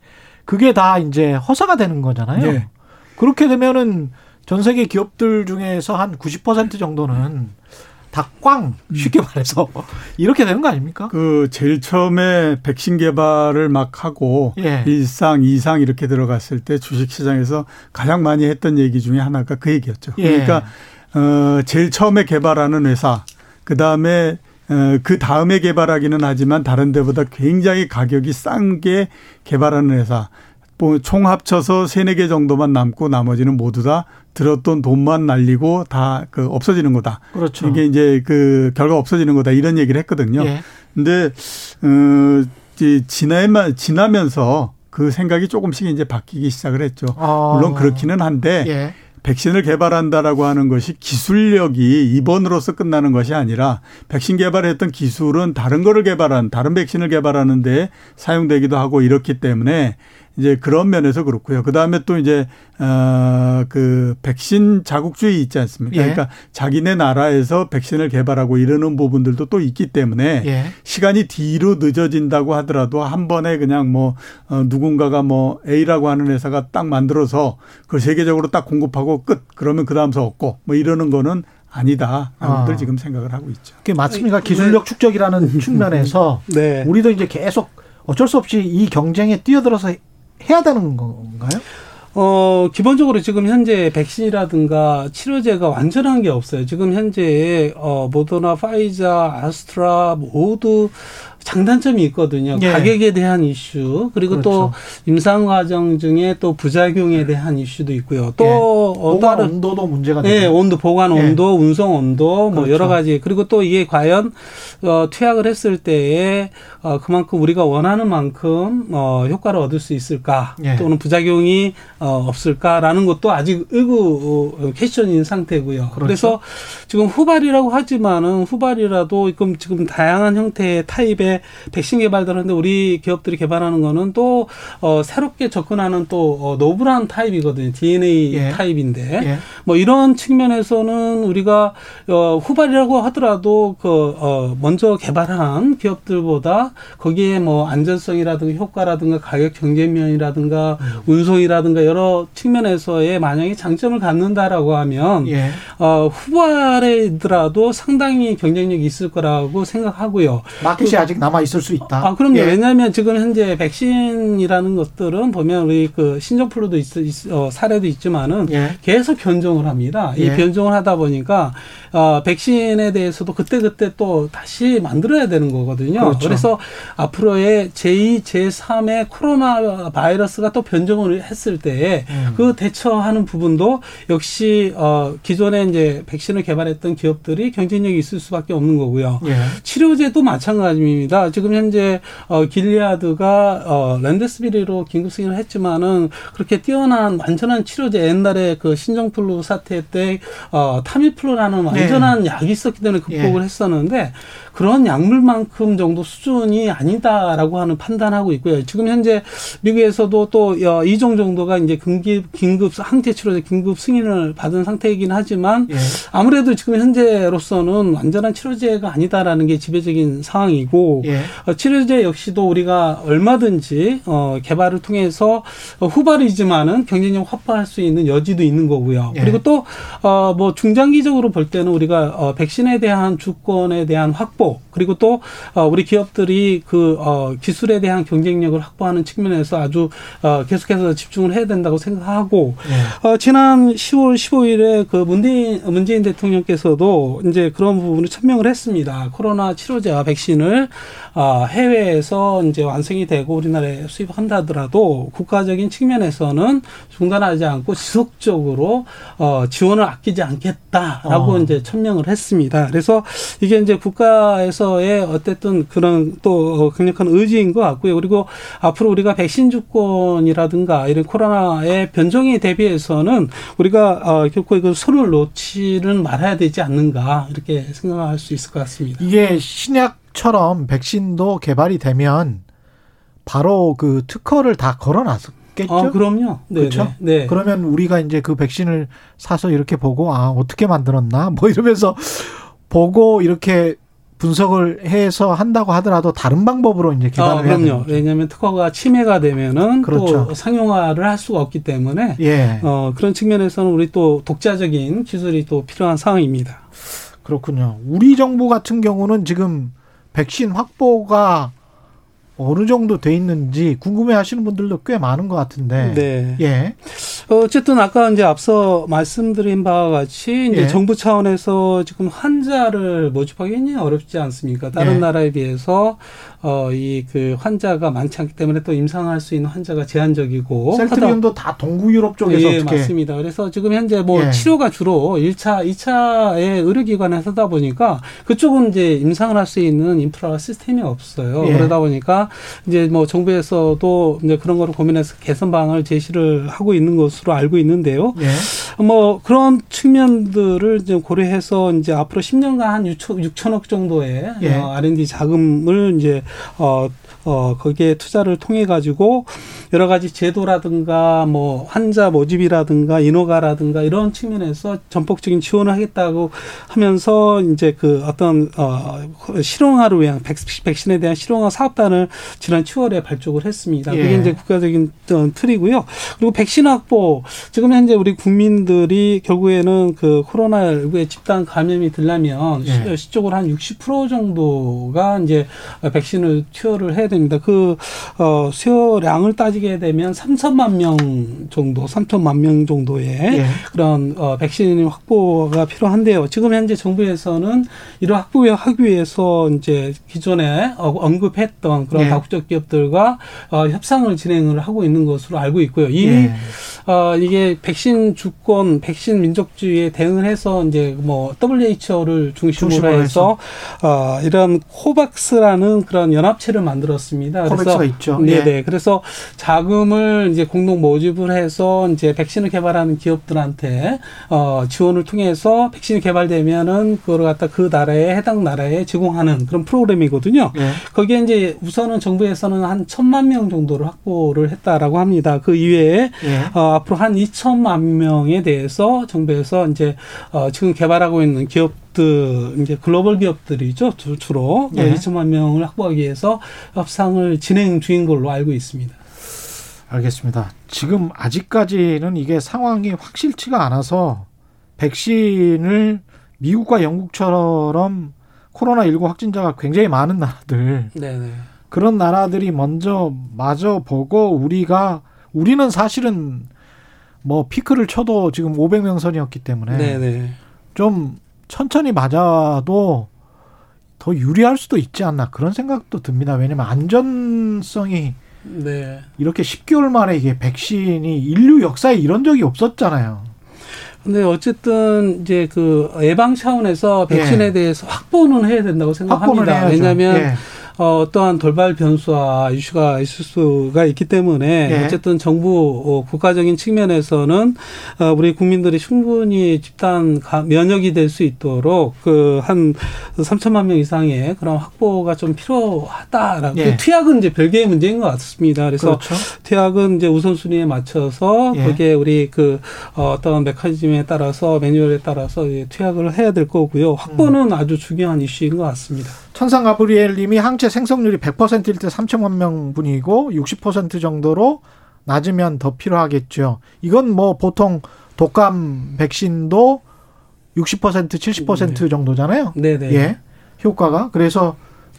그게 다 이제 허사가 되는 거잖아요. 네. 그렇게 되면은 전 세계 기업들 중에서 한 90% 정도는 다꽝 쉽게 말해서 이렇게 되는 거 아닙니까? 그 제일 처음에 백신 개발을 막 하고 예. 1상, 2상 이렇게 들어갔을 때 주식 시장에서 가장 많이 했던 얘기 중에 하나가 그 얘기였죠. 예. 그러니까 어 제일 처음에 개발하는 회사 그 다음에 어, 그 다음에 개발하기는 하지만 다른 데보다 굉장히 가격이 싼 게 개발하는 회사 뭐총 합쳐서 세네 개 정도만 남고 나머지는 모두 다 들었던 돈만 날리고 다 그 없어지는 거다. 그렇죠. 이게 이제 그 결과 없어지는 거다 이런 얘기를 했거든요. 예. 근데 어 지나만 지나면서 그 생각이 조금씩 이제 바뀌기 시작을 했죠. 아. 물론 그렇기는 한데 예. 백신을 개발한다라고 하는 것이 기술력이 입원으로서 끝나는 것이 아니라 백신 개발했던 기술은 다른 거를 개발한 다른 백신을 개발하는 데 사용되기도 하고 이렇기 때문에 이제 그런 면에서 그렇고요. 그 다음에 또 이제 어그 백신 자국주의 있지 않습니까? 예. 그러니까 자기네 나라에서 백신을 개발하고 이러는 부분들도 또 있기 때문에 예. 시간이 뒤로 늦어진다고 하더라도 한 번에 그냥 뭐 어, 누군가가 뭐 A라고 하는 회사가 딱 만들어서 그걸 세계적으로 딱 공급하고 끝 그러면 그 다음서 없고 뭐 이러는 거는 아니다. 라고들 아. 지금 생각을 하고 있죠. 그게 맞습니까? 기술력 네. 축적이라는 측면에서 네. 우리도 이제 계속 어쩔 수 없이 이 경쟁에 뛰어들어서 해야 되는 건가요? 어, 기본적으로 지금 현재 백신이라든가 치료제가 완전한 게 없어요. 지금 현재, 어, 모더나, 파이자, 아스트라 모두 장단점이 있거든요. 예. 가격에 대한 이슈 그리고 그렇죠. 또 임상 과정 중에 또 부작용에 대한 이슈도 있고요. 또 예. 어, 보관 온도도 문제가 네, 온도 보관 예. 온도, 예. 운송 온도 뭐 그렇죠. 여러 가지 그리고 또 이게 과연 어, 투약을 했을 때에 어, 그만큼 우리가 원하는 만큼 어, 효과를 얻을 수 있을까 예. 또는 부작용이 어, 없을까라는 것도 아직 의구 어, 퀘션인 상태고요. 그렇죠. 그래서 지금 후발이라고 하지만은 후발이라도 지금 지금 다양한 형태의 타입의 백신 개발들 하는데 우리 기업들이 개발하는 거는 또 어, 새롭게 접근하는 또 어, 노블한 타입이거든요. DNA 예. 타입인데 예. 뭐 이런 측면에서는 우리가 어, 후발이라고 하더라도 그 어, 먼저 개발한 기업들보다 거기에 뭐 안전성이라든가 효과라든가 가격 경쟁면이라든가 음. 운송이라든가 여러 측면에서의 만약에 장점을 갖는다라고 하면 예. 어, 후발이더라도 상당히 경쟁력이 있을 거라고 생각하고요. 마켓이 그, 아직 남아 있을 수 있다. 아, 그럼요. 예. 왜냐하면 지금 현재 백신이라는 것들은 보면 우리 그 신종플루도 있, 있 어, 사례도 있지만은 예. 계속 변종 을 합니다. 이 예. 변종을 하다 보니까 어, 백신에 대해서도 그때 그때 또 다시 만들어야 되는 거거든요. 그렇죠. 그래서 앞으로의 제2, 제3의 코로나 바이러스가 또 변종을 했을 때에 음. 그 대처하는 부분도 역시 어, 기존에 이제 백신을 개발했던 기업들이 경쟁력이 있을 수밖에 없는 거고요. 예. 치료제도 마찬가지입니다. 지금 현재 어, 길리아드가 어, 랜드스비리로 긴급 승인을 했지만은 그렇게 뛰어난 완전한 치료제 옛날에 그 신종플루 사태 때 어, 타미플루라는 완전한 예. 약이 있었기 때문에 극복을 예. 했었는데 그런 약물만큼 정도 수준이 아니다라고 하는 판단하고 있고요. 지금 현재 미국에서도 또 이종 정도가 이제 긴급 긴급 항체 치료제 긴급 승인을 받은 상태이긴 하지만 예. 아무래도 지금 현재로서는 완전한 치료제가 아니다라는 게 지배적인 상황이고 예. 어, 치료제 역시도 우리가 얼마든지 어, 개발을 통해서 후발이지만은 경쟁력 확보할 수 있는 여지도 있는 거고요. 예. 그리고 또어뭐 중장기적으로 볼 때는 우리가 어 백신에 대한 주권에 대한 확보 그리고 또 어, 우리 기업들이 그 어, 기술에 대한 경쟁력을 확보하는 측면에서 아주 어, 계속해서 집중을 해야 된다고 생각하고 네. 어, 지난 10월 15일에 그 문재인, 문재인 대통령께서도 이제 그런 부분을 천명을 했습니다. 코로나 치료제와 백신을 어, 해외에서 이제 완성이 되고 우리나라에 수입한다 하더라도 국가적인 측면에서는 중단하지 않고 지속적으로 어, 지원을 아끼지 않겠다라고 어. 이제 천명을 했습니다. 그래서 이게 이제 국가에서의 어쨌든 그런 또 강력한 의지인 것 같고요. 그리고 앞으로 우리가 백신 주권이라든가 이런 코로나의 변종에 대비해서는 우리가 어, 결코 그 손을 놓지는 말아야 되지 않는가 이렇게 생각할 수 있을 것 같습니다. 이게 신약 처럼 백신도 개발이 되면 바로 그 특허를 다 걸어놨겠죠. 아, 그럼요. 네, 그렇죠. 네. 그러면 우리가 이제 그 백신을 사서 이렇게 보고 아 어떻게 만들었나 뭐 이러면서 보고 이렇게 분석을 해서 한다고 하더라도 다른 방법으로 이제 개발을 아, 그럼요. 해야 왜냐하면 특허가 침해가 되면은 그렇죠. 또 상용화를 할 수가 없기 때문에 예. 어, 그런 측면에서는 우리 또 독자적인 기술이 또 필요한 상황입니다. 그렇군요. 우리 정부 같은 경우는 지금 백신 확보가 어느 정도 돼 있는지 궁금해 하시는 분들도 꽤 많은 것 같은데. 네. 예. 어쨌든 아까 이제 앞서 말씀드린 바와 같이 이제 예. 정부 차원에서 지금 환자를 모집하기 굉장히 어렵지 않습니까? 다른 예. 나라에 비해서 어, 이 그 환자가 많지 않기 때문에 또 임상할 수 있는 환자가 제한적이고. 셀트리온도 다 동구 유럽 쪽에서 예, 어떻게. 맞습니다. 그래서 지금 현재 뭐 예. 치료가 주로 1차, 2차의 의료기관에서 하다 보니까 그쪽은 이제 임상을 할 수 있는 인프라 시스템이 없어요. 예. 그러다 보니까 이제 뭐 정부에서도 이제 그런 거를 고민해서 개선 방안을 제시를 하고 있는 것으로 알고 있는데요. 예. 뭐 그런 측면들을 이제 고려해서 이제 앞으로 10년간 한 6천, 6천억 정도의 예. 어, R&D 자금을 이제 어, 어, 거기에 투자를 통해 가지고 여러 가지 제도라든가 뭐 환자 모집이라든가 인허가라든가 이런 측면에서 전폭적인 지원을 하겠다고 하면서 이제 그 어떤 어 실용화를 위한 백신에 대한 실용화 사업단을 지난 10월에 발족을 했습니다. 그게 예. 이제 국가적인 틀이고요. 그리고 백신 확보 지금 현재 우리 국민들이 결국에는 그 코로나19에 집단 감염이 들려면 예. 시적으로 한 60% 정도가 이제 백신을 투여를 해야 됩니다. 그 어, 수요량을 따지게 되면 3천만 명 정도, 3천만 명 정도의 예. 그런 어, 백신 확보가 필요한데요. 지금 현재 정부에서는 이런 확보하기 위해서 이제 기존에 어, 언급했던 그런 예. 다국적 기업들과 어, 협상을 진행을 하고 있는 것으로 알고 있고요. 이미 예. 어, 이게 백신 주권, 백신 민족주의에 대응을 해서 이제 뭐 WHO를 중심으로, 중심으로 해서, 어, 이런 코박스라는 그런 연합체를 만들 었습니다. 그래서 있죠. 네네. 네. 그래서 자금을 이제 공동 모집을 해서 이제 백신을 개발하는 기업들한테 어, 지원을 통해서 백신이 개발되면은 그걸 갖다 그 나라에 해당 나라에 제공하는 그런 프로그램이거든요. 네. 거기에 이제 우선은 정부에서는 한 천만 명 정도를 확보를 했다라고 합니다. 그 이외에 네. 어, 앞으로 한 2천만 명에 대해서 정부에서 이제 어 지금 개발하고 있는 기업 들 이제 글로벌 기업들이죠 주로 네. 2천만 명을 확보하기 위해서 협상을 진행 중인 걸로 알고 있습니다. 알겠습니다. 지금 아직까지는 이게 상황이 확실치가 않아서 백신을 미국과 영국처럼 코로나 19 확진자가 굉장히 많은 나라들 네네. 그런 나라들이 먼저 마저 보고 우리가 우리는 사실은 뭐 피크를 쳐도 지금 500명 선이었기 때문에 네네. 좀 천천히 맞아도 더 유리할 수도 있지 않나 그런 생각도 듭니다. 왜냐면 안전성이 네. 이렇게 10개월 만에 이게 백신이 인류 역사에 이런 적이 없었잖아요. 근데 어쨌든 이제 그 예방 차원에서 백신에 예. 대해서 확보는 해야 된다고 생각합니다. 왜냐하면 예. 어, 어떠한 돌발 변수와 이슈가 있을 수가 있기 때문에 예. 어쨌든 정부 어, 국가적인 측면에서는 어, 우리 국민들이 충분히 집단 면역이 될 수 있도록 그 한 3천만 명 이상의 그런 확보가 좀 필요하다라고 예. 그 투약은 이제 별개의 문제인 것 같습니다. 그래서 그렇죠. 투약은 이제 우선순위에 맞춰서 예. 그게 우리 그 어, 어떤 메커니즘에 따라서 매뉴얼에 따라서 투약을 해야 될 거고요. 확보는 음. 아주 중요한 이슈인 것 같습니다. 천상 가브리엘 님이 항체 생성률이 100%일 때 3천만 명 분이고 60% 정도로 낮으면 더 필요하겠죠. 이건 뭐 보통 독감 백신도 60% 70% 네. 정도잖아요. 네네. 예. 효과가. 그래서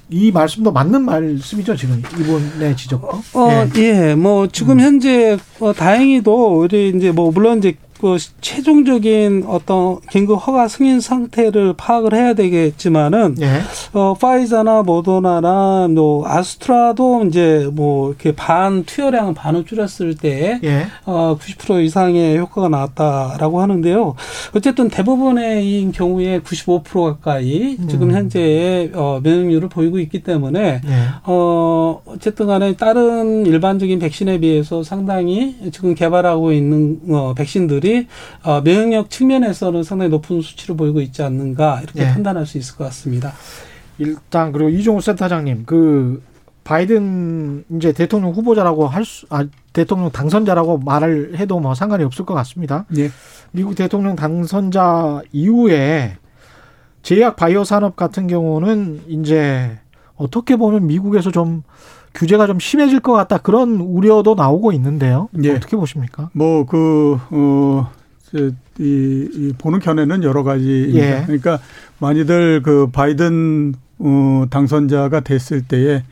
이 말씀도 맞는 말씀이죠 지금 이분의 지적도. 어, 예. 예. 뭐 지금 음. 현재 어, 다행히도 우리 이제 뭐 물론 이제 그 최종적인 어떤 긴급 허가 승인 상태를 파악을 해야 되겠지만은 예. 어 파이자나 모더나나 뭐 아스트라도 이제 뭐 이렇게 반 투여량은 반을 줄였을 때 예. 어90% 이상의 효과가 나왔다라고 하는데요. 어쨌든 대부분의 경우에 95% 가까이 음. 지금 현재 어 면역률을 보이고 있기 때문에 예. 어 어쨌든 간에 다른 일반적인 백신에 비해서 상당히 지금 개발하고 있는 어 백신들이 것들이 어, 면역력 측면에서는 상당히 높은 수치를 보이고 있지 않는가 이렇게 네. 판단할 수 있을 것 같습니다. 일단 그리고 이종우 센터장님 그 바이든 이제 대통령 후보자라고 할 수, 아, 대통령 당선자라고 말을 해도 뭐 상관이 없을 것 같습니다. 네. 미국 대통령 당선자 이후에 제약 바이오 산업 같은 경우는 이제 어떻게 보면 미국에서 좀 규제가 좀 심해질 것 같다 그런 우려도 나오고 있는데요. 예. 어떻게 보십니까? 뭐그 어. 이, 이 보는 견해는 여러 가지입니다. 예. 그러니까 많이들 그 바이든 어, 당선자가 됐을 때에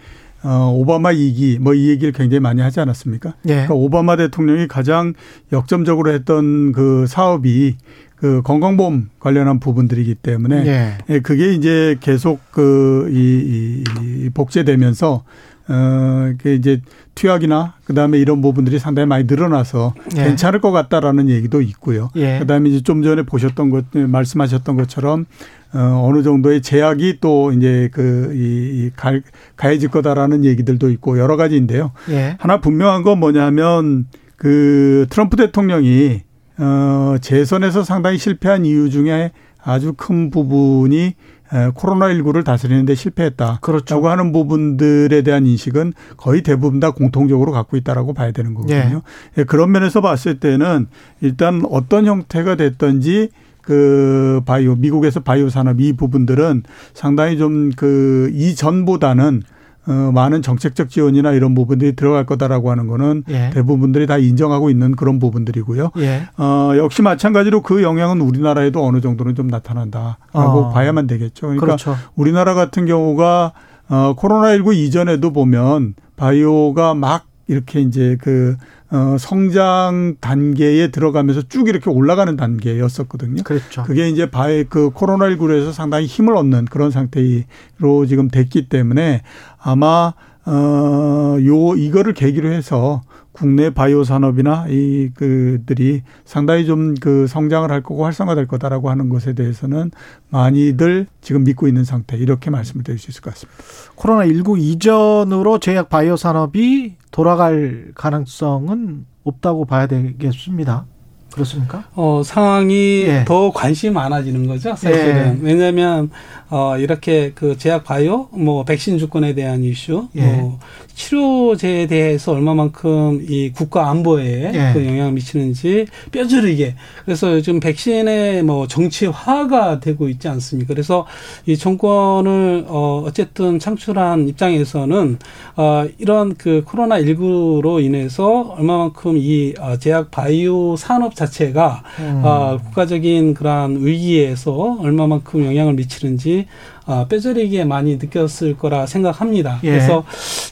어, 오바마 이기 뭐 이 얘기를 굉장히 많이 하지 않았습니까? 예. 그러니까 오바마 대통령이 가장 역점적으로 했던 그 사업이 그 건강보험 관련한 부분들이기 때문에 예. 예 그게 이제 계속 그 이, 이 복제되면서 어, 그 이제 투약이나 그다음에 이런 부분들이 상당히 많이 늘어나서 예. 괜찮을 것 같다라는 얘기도 있고요. 예. 그다음에 이제 좀 전에 보셨던 것 말씀하셨던 것처럼 어, 어느 정도의 제약이 또 이제 그, 이, 이 가, 가해질 거다라는 얘기들도 있고 여러 가지인데요. 예. 하나 분명한 건 뭐냐면 그 트럼프 대통령이 어 재선에서 상당히 실패한 이유 중에 아주 큰 부분이 코로나19를 다스리는데 실패했다. 그렇죠. 라고 하는 부분들에 대한 인식은 거의 대부분 다 공통적으로 갖고 있다라고 봐야 되는 거거든요. 예. 그런 면에서 봤을 때는 일단 어떤 형태가 됐든지 그 바이오 미국에서 바이오 산업 이 부분들은 상당히 좀 그 이전보다는 어, 많은 정책적 지원이나 이런 부분들이 들어갈 거다라고 하는 거는 예. 대부분들이 다 인정하고 있는 그런 부분들이고요. 예. 어, 역시 마찬가지로 그 영향은 우리나라에도 어느 정도는 좀 나타난다라고 어. 봐야만 되겠죠. 그러니까 그렇죠. 우리나라 같은 경우가 어, 코로나19 이전에도 보면 바이오가 막 이렇게 이제 그 어, 성장 단계에 들어가면서 쭉 이렇게 올라가는 단계였었거든요. 그렇죠. 그게 이제 바이 그 코로나19로 해서 상당히 힘을 얻는 그런 상태로 지금 됐기 때문에 아마 어, 요, 이거를 계기로 해서 국내 바이오 산업이나 이 그들이 상당히 좀 그 성장을 할 거고 활성화될 거다라고 하는 것에 대해서는 많이들 지금 믿고 있는 상태 이렇게 말씀을 드릴 수 있을 것 같습니다. 코로나 19 이전으로 제약 바이오 산업이 돌아갈 가능성은 없다고 봐야 되겠습니다. 그렇습니까? 어, 상황이 예. 더 관심이 많아지는 거죠, 사실은. 예. 왜냐하면, 어, 이렇게 그 제약 바이오, 뭐, 백신 주권에 대한 이슈, 예. 뭐, 치료제에 대해서 얼마만큼 이 국가 안보에 예. 그 영향을 미치는지 뼈저리게. 그래서 요즘 백신의 뭐 정치화가 되고 있지 않습니까? 그래서 이 정권을, 어, 어쨌든 창출한 입장에서는, 어, 이런 그 코로나19로 인해서 얼마만큼 이 어, 제약 바이오 산업 자체가 음. 어, 국가적인 그러한 위기에서 얼마만큼 영향을 미치는지 어, 뼈저리게 많이 느꼈을 거라 생각합니다. 예. 그래서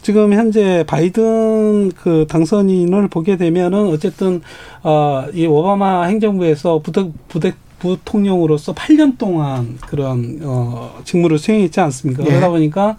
지금 현재 바이든 그 당선인을 보게 되면은 어쨌든 어, 이 오바마 행정부에서 부득 부득 부통령으로서 8년 동안 그런 어 직무를 수행했지 않습니까? 예. 그러다 보니까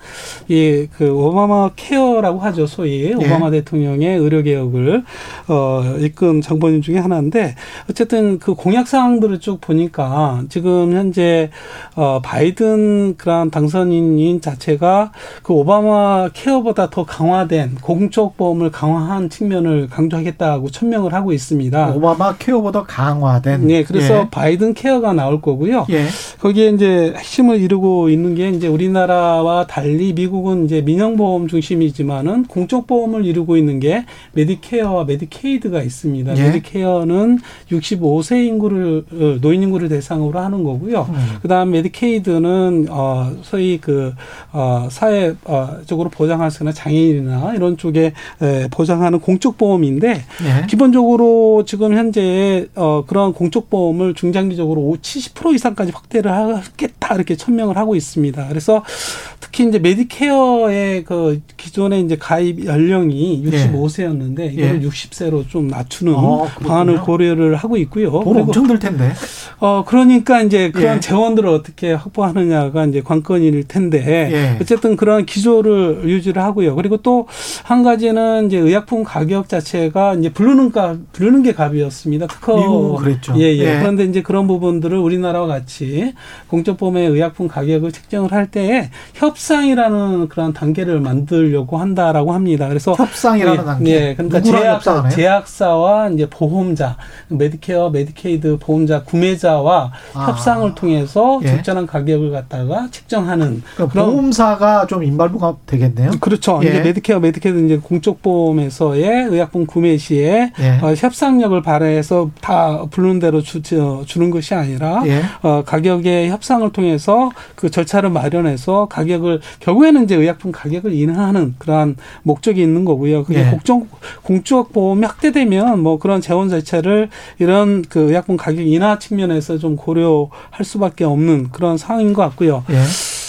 이그 오바마 케어라고 하죠, 소위 예. 오바마 대통령의 의료 개혁을 어 이끈 장본인 중에 하나인데 어쨌든 그 공약 사항들을 쭉 보니까 지금 현재 어 바이든 그런 당선인인 자체가 그 오바마 케어보다 더 강화된 공적 보험을 강화한 측면을 강조하겠다고 천명을 하고 있습니다. 오바마 케어보다 강화된. 네, 그래서 예. 바이든 케어가 나올 거고요. 예. 거기에 이제 핵심을 이루고 있는 게 이제 우리나라와 달리 미국은 이제 민영보험 중심이지만은 공적 보험을 이루고 있는 게 메디케어와 메디케이드가 있습니다. 예. 메디케어는 65세 인구를 어, 노인 인구를 대상으로 하는 거고요. 음. 그다음 메디케이드는 어 소위 그어 사회적으로 보장할 수 있는 장애인이나 이런 쪽에 보장하는 공적 보험인데 예. 기본적으로 지금 현재 어 그런 공적 보험을 중장기 적으로 전국적으로 70% 이상까지 확대를 하겠다 이렇게 천명을 하고 있습니다. 그래서 특히 이제 메디케어의 그 기존의 이제 가입 연령이 65세였는데 예. 이걸 예. 60세로 좀 낮추는 아, 방안을 고려를 하고 있고요. 돈 엄청 들 텐데. 어 그러니까 이제 그런 예. 재원들을 어떻게 확보하느냐가 이제 관건일 텐데 예. 어쨌든 그런 기조를 유지를 하고요. 그리고 또 한 가지는 이제 의약품 가격 자체가 이제 부르는 값 부르는 게 값이었습니다. 특허 미국 그랬죠. 예, 예. 예. 그런데 이제 그런 부분들을 우리나라와 같이 공적보험의 의약품 가격을 책정을 할 때에 협상이라는 그런 단계를 만들려고 한다라고 합니다. 그래서 협상이라는 예, 단계. 예, 그러니까 제약사, 제약사와 이제 보험자, 메디케어, 메디케이드 보험자 구매자와 아. 협상을 통해서 예. 적절한 가격을 갖다가 책정하는 그러니까 보험사가 좀 involve가 되겠네요. 그렇죠. 예. 이제 메디케어, 메디케이드 이제 공적 보험에서의 의약품 구매 시에 예. 어, 협상력을 발휘해서 다 부르는 대로 주, 주는 것이 아니라 예. 어, 가격의 협상을 통해서 그 절차를 마련해서 가격을 결국에는 이제 의약품 가격을 인하하는 그러한 목적이 있는 거고요. 그게 예. 공적 공적 보험이 확대되면 뭐 그런 재원 자체를 이런 그 의약품 가격 인하 측면에서 좀 고려할 수밖에 없는 그런 상황인 것 같고요. 예.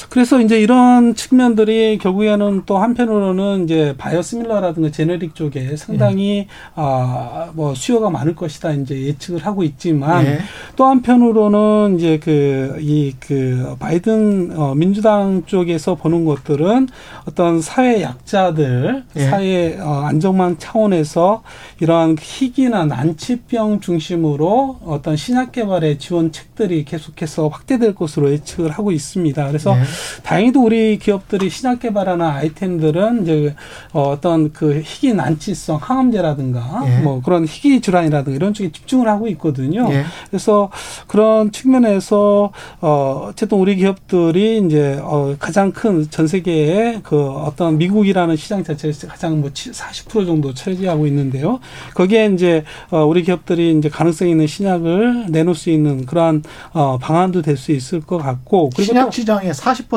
그래서 이제 이런 측면들이 결국에는 또 한편으로는 이제 바이오시밀러라든가 제네릭 쪽에 상당히 예. 아뭐 수요가 많을 것이다 이제 예측을 하고 있지만 예. 또 한편으로는 이제 그 이그 그 바이든 어 민주당 쪽에서 보는 것들은 어떤 사회 약자들 예. 사회 어 안정망 차원에서 이러한 희귀나 난치병 중심으로 어떤 신약 개발의 지원책들이 계속해서 확대될 것으로 예측을 하고 있습니다. 그래서 예. 다행히도 우리 기업들이 신약 개발하는 아이템들은 이제 어떤 그 희귀 난치성 항암제라든가 예. 뭐 그런 희귀 질환이라든가 이런 쪽에 집중을 하고 있거든요. 예. 그래서 그런 측면에서 어 어쨌든 우리 기업들이 이제 어 가장 큰 전 세계의 그 어떤 미국이라는 시장 자체에서 가장 뭐 40% 정도 차지하고 있는데요. 거기에 이제 어 우리 기업들이 이제 가능성 있는 신약을 내놓을 수 있는 그러한 어 방안도 될 수 있을 것 같고 그리고 신약 시장의 40%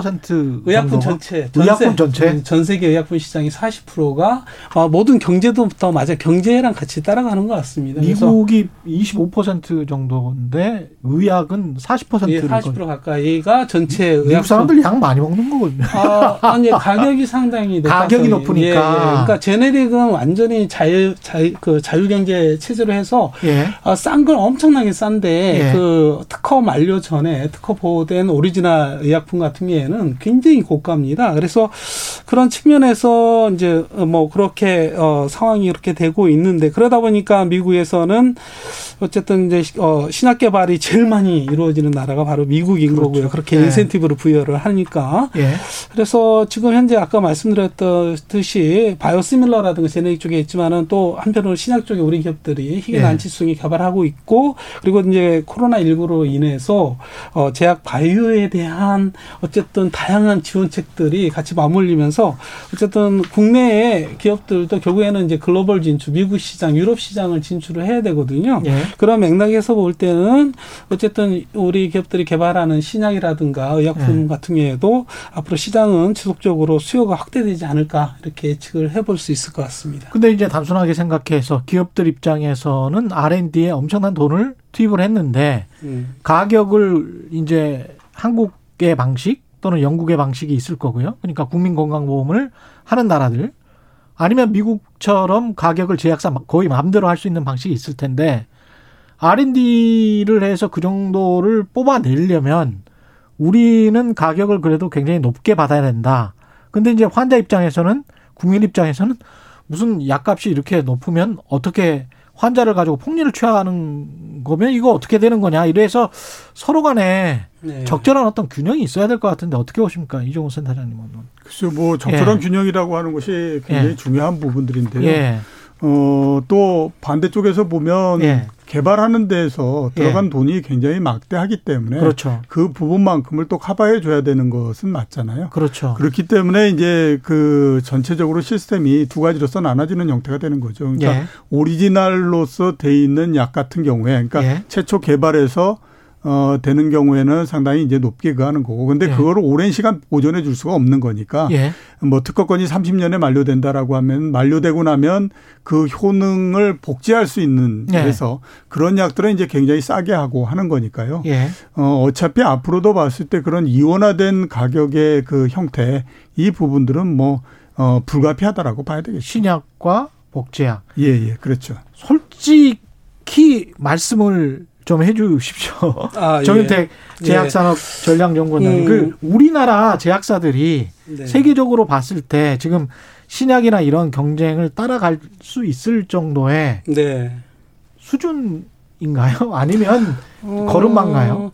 의약품 전체 의약품 전체 전 세계 의약품 시장이 40%가 어 모든 경제도부터 맞아 경제랑 같이 따라가는 것 같습니다. 미국이 25% 정도인데 의약은 40%를 예, 40% 가까이가 전체 의약품 미국 사람들 양 많이 먹는 거거든요. 아, 아니 가격이 상당히 가격이 높으니까. 예, 예. 그러니까 제네릭은 완전히 자유 자유 그 자유 경제 체제로 해서 예. 아, 싼걸 엄청나게 싼데 예. 그 특허 만료 전에 특허 보호된 오리지널 의약품 같은 경우에는 굉장히 고가입니다. 그래서 그런 측면에서 이제 뭐 그렇게 어 상황이 이렇게 되고 있는데 그러다 보니까 미국에서는 어쨌든 이제 어 신약 개발이 제일 많이 이루어지는 나라가 바로 미국인 그렇죠. 거고요. 그렇게 예. 인센티브를 부여를 하니까. 예. 그래서 지금 현재 아까 말씀드렸듯이 바이오시밀러라든가 제네릭 쪽에 있지만은 또 한편으로 신약 쪽에 우리 기업들이 희귀 난치성이 예. 개발하고 있고 그리고 이제 코로나 19로 인해서 어 제약 바이오에 대한 어쨌든 다양한 지원책들이 같이 맞물리면서 어쨌든 국내의 기업들도 결국에는 이제 글로벌 진출, 미국 시장, 유럽 시장을 진출을 해야 되거든요. 예. 그런 맥락에서 볼 때는 어쨌든 우리 기업들이 개발하는 신약이라든가 의약품 예. 같은 경우에도 앞으로 시장은 지속적으로 수요가 확대되지 않을까 이렇게 예측을 해볼 수 있을 것 같습니다. 근데 이제 단순하게 생각해서 기업들 입장에서는 R&D에 엄청난 돈을 투입을 했는데 음. 가격을 이제 한국의 방식 또는 영국의 방식이 있을 거고요. 그러니까 국민건강보험을 하는 나라들 아니면 미국처럼 가격을 제약사 거의 마음대로 할 수 있는 방식이 있을 텐데 R&D를 해서 그 정도를 뽑아내려면 우리는 가격을 그래도 굉장히 높게 받아야 된다. 근데 이제 환자 입장에서는 국민 입장에서는 무슨 약값이 이렇게 높으면 어떻게 환자를 가지고 폭리를 취하는 거면 이거 어떻게 되는 거냐 이래서 서로 간에 네. 적절한 어떤 균형이 있어야 될 것 같은데 어떻게 보십니까 이종호 센터장님은? 글쎄요, 뭐 적절한 예. 균형이라고 하는 것이 굉장히 예. 중요한 부분들인데요. 예. 어, 또 반대쪽에서 보면 예. 개발하는 데에서 들어간 예. 돈이 굉장히 막대하기 때문에 그렇죠. 그 부분만큼을 또 커버해 줘야 되는 것은 맞잖아요. 그렇죠. 그렇기 때문에 이제 그 전체적으로 시스템이 두 가지로서 나눠지는 형태가 되는 거죠. 그러니까 예. 오리지널로서 돼 있는 약 같은 경우에 그러니까 예. 최초 개발해서 어, 되는 경우에는 상당히 이제 높게 그하는 거고. 근데 예. 그거를 오랜 시간 보존해 줄 수가 없는 거니까. 예. 뭐 특허권이 30년에 만료된다라고 하면 만료되고 나면 그 효능을 복제할 수 있는 예. 그래서 그런 약들은 이제 굉장히 싸게 하고 하는 거니까요. 예. 어, 어차피 앞으로도 봤을 때 그런 이원화된 가격의 그 형태 이 부분들은 뭐 어, 불가피하다라고 봐야 되겠죠. 신약과 복제약. 예, 예. 그렇죠. 솔직히 말씀을 좀 해주십시오. 아, 정윤택 예. 제약산업 예. 전략연구원장. 음. 그 우리나라 제약사들이 네. 세계적으로 봤을 때 지금 신약이나 이런 경쟁을 따라갈 수 있을 정도의 네. 수준인가요? 아니면 어, 걸음만가요?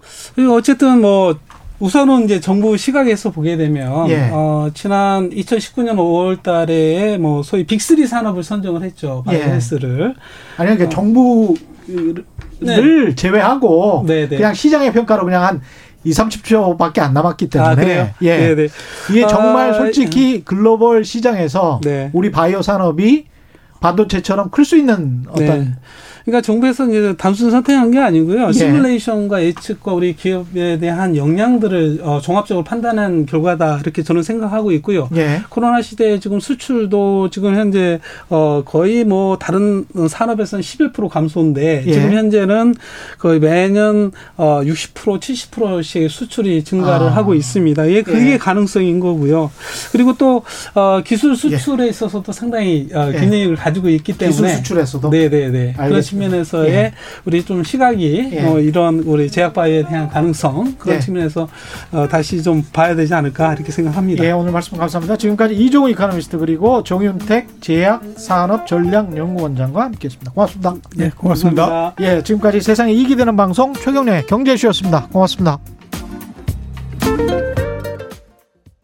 어쨌든 뭐 우선은 이제 정부 시각에서 보게 되면 예. 어, 지난 2019년 5월 달에 뭐 소위 빅3 산업을 선정을 했죠. 바이오헬스를. 예. 아니 그러니까 어. 정부 네. 제외하고 네네. 네. 그냥 시장의 평가로 그냥 한 2, 30초밖에 안 남았기 아, 때문에 아, 예. 네네. 이게 정말 아, 솔직히 글로벌 시장에서 네. 우리 바이오 산업이 반도체처럼 클 수 있는 어떤 네. 그러니까 정부에서 이제 단순 선택한 게 아니고요. 예. 시뮬레이션과 예측과 우리 기업에 대한 영향들을 어, 종합적으로 판단한 결과다 이렇게 저는 생각하고 있고요. 예. 코로나 시대에 지금 수출도 지금 현재 어, 거의 뭐 다른 산업에서는 11% 감소인데 예. 지금 현재는 거의 매년 어, 60% 70%씩 수출이 증가를 아. 하고 있습니다. 예, 그게 예. 가능성인 거고요. 그리고 또 어, 기술 수출에 예. 있어서도 상당히 어, 예. 균형을 가지고 있기 때문에 기술 수출에서도 네네네. 그런 측면에서의 예. 우리 좀 시각이 예. 어, 이런 우리 제약바이오에 대한 가능성 그런 예. 측면에서 어, 다시 좀 봐야 되지 않을까 이렇게 생각합니다. 예, 오늘 말씀 감사합니다. 지금까지 이종우 이카노미스트 그리고 정윤택 제약산업전략연구원장과 함께했습니다. 고맙습니다. 네, 고맙습니다. 고맙습니다. 예, 지금까지 세상에 이익이 되는 방송 최경련의 경제쇼였습니다. 고맙습니다.